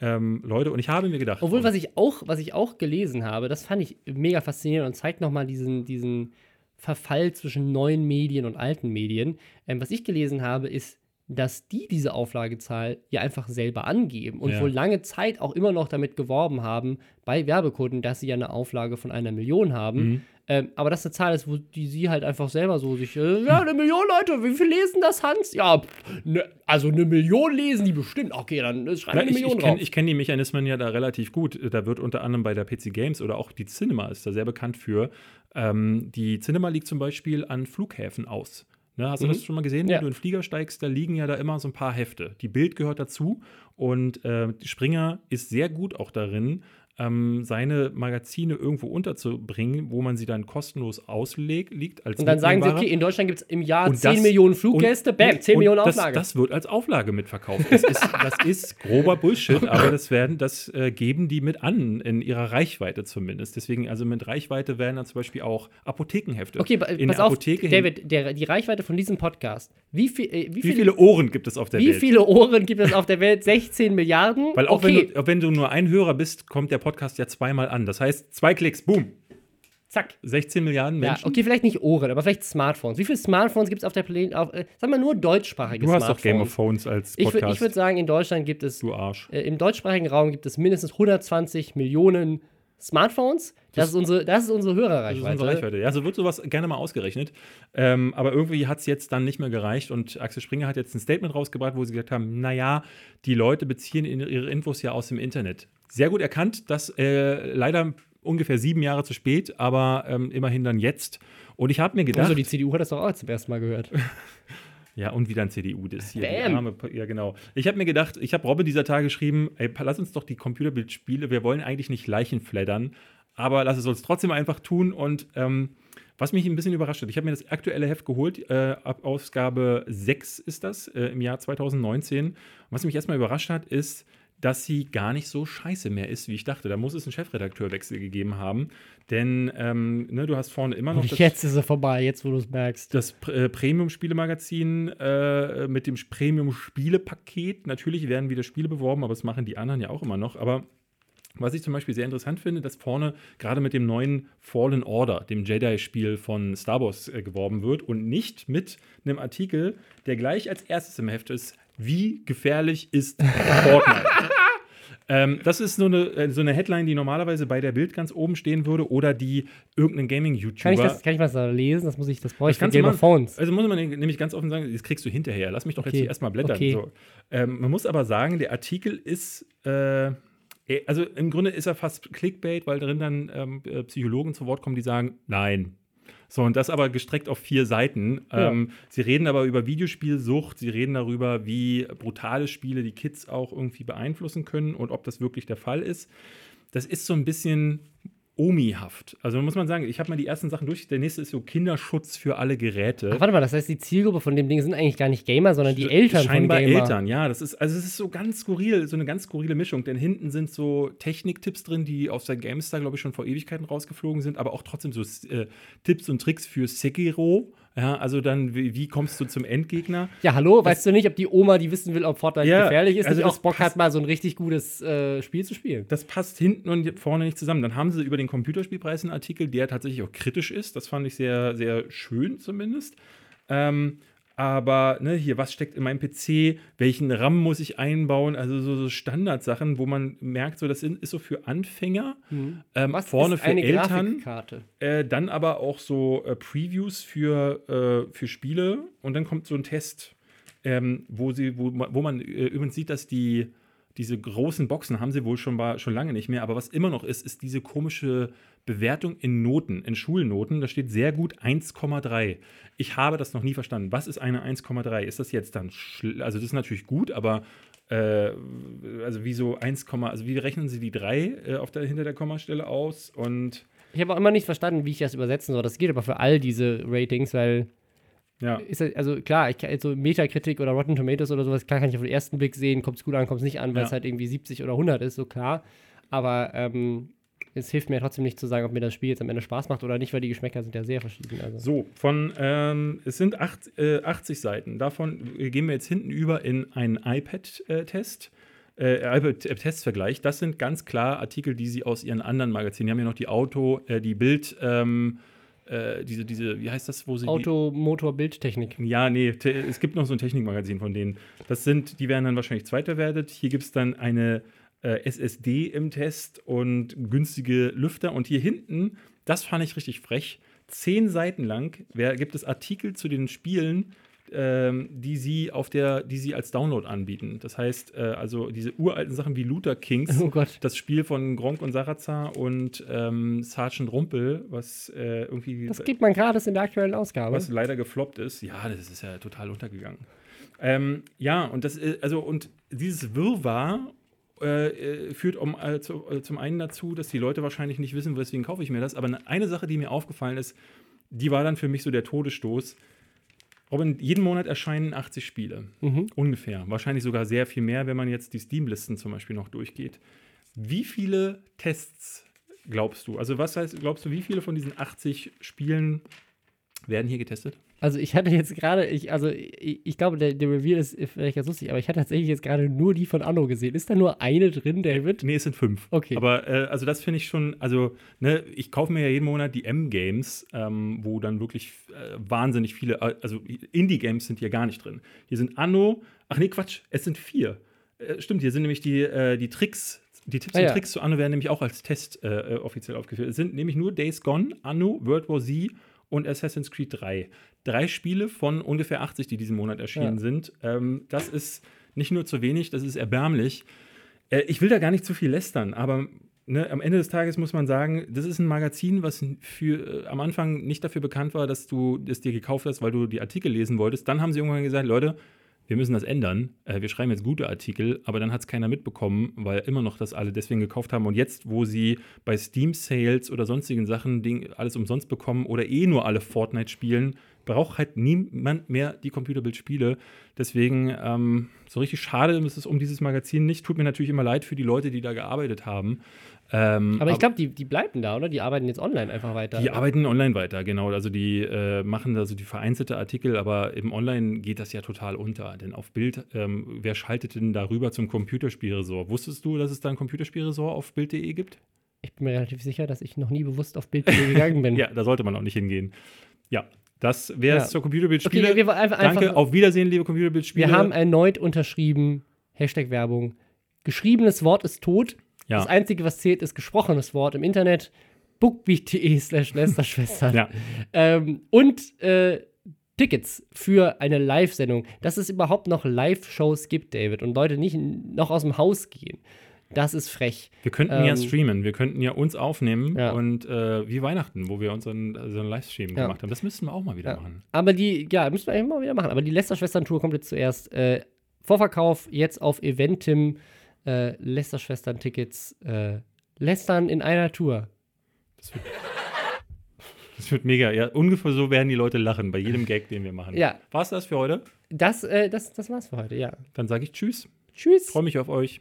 ähm, Leute und ich habe mir gedacht. Obwohl, was ich auch, was ich auch gelesen habe, das fand ich mega faszinierend und zeigt nochmal diesen, diesen Verfall zwischen neuen Medien und alten Medien. Ähm, was ich gelesen habe, ist, dass die diese Auflagezahl ja einfach selber angeben und Ja. wohl lange Zeit auch immer noch damit geworben haben bei Werbekunden, dass sie ja eine Auflage von einer Million haben. Mhm. Ähm, aber das eine Zahl ist, wo die sie halt einfach selber so sich, äh, ja, eine Million Leute, wie viel lesen das, Hans? Ja, ne, also eine Million lesen die bestimmt. Okay, dann schreiben wir eine ich Million ich drauf. kenne kenn die Mechanismen ja da relativ gut. Da wird unter anderem bei der PC Games oder auch die Cinema ist da sehr bekannt für. Ähm, die Cinema liegt zum Beispiel an Flughäfen aus. Ne, hast du Mhm. das schon mal gesehen? Ja. Wenn du in den Flieger steigst, da liegen ja da immer so ein paar Hefte. Die Bild gehört dazu und äh, Springer ist sehr gut auch darin, ähm, seine Magazine irgendwo unterzubringen, wo man sie dann kostenlos auslegt, liegt als und dann sagen sie, okay, in Deutschland gibt es im Jahr Und 10 das- Millionen Fluggäste, Und- bam, 10 und Millionen das, Auflage. Das wird als Auflage mitverkauft. Das ist, das ist grober Bullshit, aber das werden, das äh, geben die mit an, in ihrer Reichweite zumindest. Deswegen, also mit Reichweite werden dann zum Beispiel auch Apothekenhefte. okay, in pass auf, Apotheke David, der, die Reichweite von diesem Podcast, wie, viel, äh, wie, Wie viele, viele Ohren gibt es auf der wie Welt? viele Ohren gibt es auf der Welt? 16 Milliarden? Weil auch okay, wenn, du, auch wenn du nur ein Hörer bist, kommt der Podcast ja zweimal an. Das heißt, zwei Klicks, boom. zack. 16 Milliarden Ja, Menschen. okay, vielleicht nicht Ohren, aber vielleicht Smartphones. Wie viele Smartphones gibt es auf der Planet? Äh, sag mal nur deutschsprachige Du hast doch Smartphones. Game of Phones als ich würde Podcast. würd sagen, in Deutschland gibt es, du Arsch. äh, im deutschsprachigen Raum gibt es mindestens 120 Millionen Smartphones. Das, ist, unsere, das ist unsere Das ist Hörerreichweite. unsere Reichweite. Ja, so wird sowas gerne mal ausgerechnet. Ähm, aber irgendwie hat es jetzt dann nicht mehr gereicht und Axel Springer hat jetzt ein Statement rausgebracht, wo sie gesagt haben: Naja, die Leute beziehen ihre Infos ja aus dem Internet. Sehr gut erkannt, das äh, leider ungefähr sieben Jahre zu spät, aber ähm, immerhin dann jetzt. Und ich habe mir gedacht. Also die CDU hat das doch auch zum ersten Mal gehört. Ja, und wieder ein CDU, das hier. Arme, ja, genau. Ich habe mir gedacht, ich habe Robbe dieser Tage geschrieben, ey, lass uns doch die Computerbildspiele, wir wollen eigentlich nicht Leichen fleddern, aber lass es uns trotzdem einfach tun. Und ähm, was mich ein bisschen überrascht hat, ich habe mir das aktuelle Heft geholt, äh, ab Ausgabe 6 ist das, äh, im Jahr 2019. Und was mich erstmal überrascht hat, ist, dass sie gar nicht so scheiße mehr ist, wie ich dachte. Da muss es einen Chefredakteurwechsel gegeben haben. Denn ähm, ne, du hast vorne immer noch Und das- jetzt ist er vorbei, jetzt wo du es merkst. das äh, Premium-Spielemagazin äh, mit dem Premium-Spiele-Paket. Natürlich werden wieder Spiele beworben, aber das machen die anderen ja auch immer noch. Aber was ich zum Beispiel sehr interessant finde, dass vorne gerade mit dem neuen Fallen Order, dem Jedi-Spiel von Star Wars, äh, geworben wird und nicht mit einem Artikel, der gleich als erstes im Heft ist, wie gefährlich ist Fortnite? Ähm, das ist so eine, äh, so eine Headline, die normalerweise bei der Bild ganz oben stehen würde oder die irgendein Gaming-YouTuber. Kann ich, das, kann ich was da lesen? Das muss ich, das brauche ich Das für Game of Phones. Also muss man nämlich ganz offen sagen, das kriegst du hinterher. Lass mich doch Okay. jetzt erstmal blättern. Okay. So. Ähm, man muss aber sagen, der Artikel ist, äh, also im Grunde ist er fast Clickbait, weil drin dann ähm, äh, Psychologen zu Wort kommen, die sagen, nein. So, und das aber gestreckt auf vier Seiten. Ja. Ähm, sie reden aber über Videospielsucht, sie reden darüber, wie brutale Spiele die Kids auch irgendwie beeinflussen können und ob das wirklich der Fall ist. Das ist so ein bisschen Omi-haft. Also muss man sagen, ich habe mal die ersten Sachen durch. Der nächste ist so Kinderschutz für alle Geräte. Ach, warte mal, das heißt, die Zielgruppe von dem Ding sind eigentlich gar nicht Gamer, sondern die Eltern Scheinbar von Gamer. Eltern, ja. Das ist, also es ist so ganz skurril, so eine ganz skurrile Mischung. Denn hinten sind so Techniktipps drin, die aus der GameStar, glaube ich, schon vor Ewigkeiten rausgeflogen sind, aber auch trotzdem so äh, Tipps und Tricks für Sekiro. Ja, also dann, wie, wie kommst du zum Endgegner? Ja, hallo, weißt du nicht, ob die Oma, die wissen will, ob Fortnite Ja, gefährlich ist, also das auch Bock passt- hat, mal so ein richtig gutes äh, Spiel zu spielen? Das passt hinten und vorne nicht zusammen. Dann haben sie über den Computerspielpreis einen Artikel, der tatsächlich auch kritisch ist. Das fand ich sehr, sehr schön zumindest. Ähm, aber ne, hier, was steckt in meinem PC? Welchen RAM muss ich einbauen? Also so, so Standardsachen, wo man merkt, so das ist so für Anfänger. Ähm, Mhm. Was vorne für Eltern. Äh, dann aber auch so äh, Previews für, äh, für Spiele und dann kommt so ein Test, ähm, wo, sie, wo, wo man äh, übrigens sieht, dass die diese großen Boxen haben sie wohl schon, schon lange nicht mehr, aber was immer noch ist, ist diese komische Bewertung in Noten, in Schulnoten. Da steht sehr gut 1,3. Ich habe das noch nie verstanden. Was ist eine 1,3? Ist das jetzt dann, also das ist natürlich gut, aber äh, also wieso 1, also wie rechnen Sie die 3 äh, auf der, hinter der Kommastelle aus? Und Ich habe auch immer nicht verstanden, wie ich das übersetzen soll. Das geht aber für all diese Ratings, weil Ja. ist also klar, ich kann jetzt so Metakritik oder Rotten Tomatoes oder sowas, klar kann ich auf den ersten Blick sehen, kommt es gut an, kommt es nicht an, weil Ja. es halt irgendwie 70 oder 100 ist, so klar. Aber ähm, es hilft mir trotzdem nicht zu sagen, ob mir das Spiel jetzt am Ende Spaß macht oder nicht, weil die Geschmäcker sind ja sehr verschieden. Also. So, von, ähm, es sind acht, äh, 80 Seiten. Davon äh, gehen wir jetzt hinten über in einen iPad-Test. Äh, iPad-Testvergleich. Das sind ganz klar Artikel, die sie aus ihren anderen Magazinen. Die haben ja noch die Auto, äh, die Bild, ähm, äh, diese, diese, wie heißt das, wo sie Auto, Motor, Bildtechnik. die. Ja, nee, es gibt noch so ein Technikmagazin von denen. Das sind, die werden dann wahrscheinlich zweitverwertet. Hier gibt es dann eine äh, SSD im Test und günstige Lüfter. Und hier hinten, das fand ich richtig frech, zehn Seiten lang wer, gibt es Artikel zu den Spielen, ähm, die sie auf der, die sie als Download anbieten. Das heißt, äh, also diese uralten Sachen wie Luther Kings, Oh das Spiel von Gronk und Sarazar und ähm, Sergeant Rumpel, was äh, irgendwie Das gibt man gratis in der aktuellen Ausgabe. was leider gefloppt ist. Ja, das ist ja total untergegangen. Ähm, ja, und das ist, also, und dieses Wirrwarr äh, äh, führt um, äh, zu, äh, zum einen dazu, dass die Leute wahrscheinlich nicht wissen, weswegen kaufe ich mir das. Aber ne- eine Sache, die mir aufgefallen ist, die war dann für mich so der Todesstoß. Robin, jeden Monat erscheinen 80 Spiele. Mhm. Ungefähr. Wahrscheinlich sogar sehr viel mehr, wenn man jetzt die Steam-Listen zum Beispiel noch durchgeht. Wie viele Tests glaubst du? Also, was heißt, glaubst du, wie viele von diesen 80 Spielen werden hier getestet? Also ich hatte jetzt gerade, ich, also ich, ich glaube, der, der Reveal ist vielleicht ganz lustig, aber ich hatte tatsächlich jetzt gerade nur die von Anno gesehen. Ist da nur eine drin, David? Nee, es sind fünf. Okay. Aber äh, also das finde ich schon, also ne, ich kaufe mir ja jeden Monat die M-Games, ähm, wo dann wirklich äh, wahnsinnig viele, äh, also Indie-Games sind hier gar nicht drin. Hier sind Anno, ach nee, Quatsch, es sind vier. Äh, stimmt, hier sind nämlich die, äh, die Tricks, die Tipps Ah, und ja. Tricks zu Anno werden nämlich auch als Test äh, äh, offiziell aufgeführt. Es sind nämlich nur Days Gone, Anno, World War Z und Assassin's Creed 3. Drei Spiele von ungefähr 80, die diesen Monat erschienen Ja. sind. Ähm, das ist nicht nur zu wenig, das ist erbärmlich. Äh, ich will da gar nicht zu viel lästern, aber ne, am Ende des Tages muss man sagen, das ist ein Magazin, was für, äh, am Anfang nicht dafür bekannt war, dass du es dir gekauft hast, weil du die Artikel lesen wolltest. Dann haben sie irgendwann gesagt, Leute, wir müssen das ändern. Äh, wir schreiben jetzt gute Artikel, aber dann hat es keiner mitbekommen, weil immer noch das alle deswegen gekauft haben. Und jetzt, wo sie bei Steam Sales oder sonstigen Sachen Ding, alles umsonst bekommen oder eh nur alle Fortnite spielen, braucht halt niemand mehr die Computerbild-Spiele. Deswegen ähm, so richtig schade ist es um dieses Magazin nicht. Tut mir natürlich immer leid für die Leute, die da gearbeitet haben. Ähm, Aber ich glaube, die, die bleiben da, oder? Die arbeiten jetzt online einfach weiter. die arbeiten online weiter, genau. Also die äh, machen also die vereinzelte Artikel, aber im Online geht das ja total unter. Denn auf Bild, ähm, wer schaltet denn darüber zum Computerspielresort? Wusstest du, dass es da ein Computerspielresort auf Bild.de gibt? Ich bin mir relativ sicher, dass ich noch nie bewusst auf Bild.de gegangen bin. Ja, da sollte man auch nicht hingehen. Ja, das wäre es Ja. zur Computerbildspiele. Okay, Danke, auf Wiedersehen, liebe Computerbildspiele. Wir haben erneut unterschrieben, Hashtag Werbung. Geschriebenes Wort ist tot. Ja. Das Einzige, was zählt, ist gesprochenes Wort im Internet. bookbeat.de slash Lästerschwestern. ja. ähm, und äh, Tickets für eine Live-Sendung. Dass es überhaupt noch Live-Shows gibt, David, und Leute nicht noch aus dem Haus gehen. Das ist frech. Wir könnten ja Ähm, streamen, wir könnten ja uns aufnehmen Ja. und äh, wie Weihnachten, wo wir unseren so einen Livestream Ja. gemacht haben. Das müssten wir auch mal wieder Ja. machen. Aber die, ja, müssen wir eigentlich mal wieder machen. Aber die Lästerschwestern-Tour kommt jetzt zuerst. Äh, Vorverkauf jetzt auf Eventim. Äh, Lästerschwestern-Tickets. Äh, Lästern in einer Tour. Das wird mega. Ja, ungefähr so werden die Leute lachen bei jedem Gag, den wir machen. Ja. War's das für heute? Das, äh, das, das war's für heute, ja. Dann sage ich Tschüss. Tschüss. Freue mich auf euch.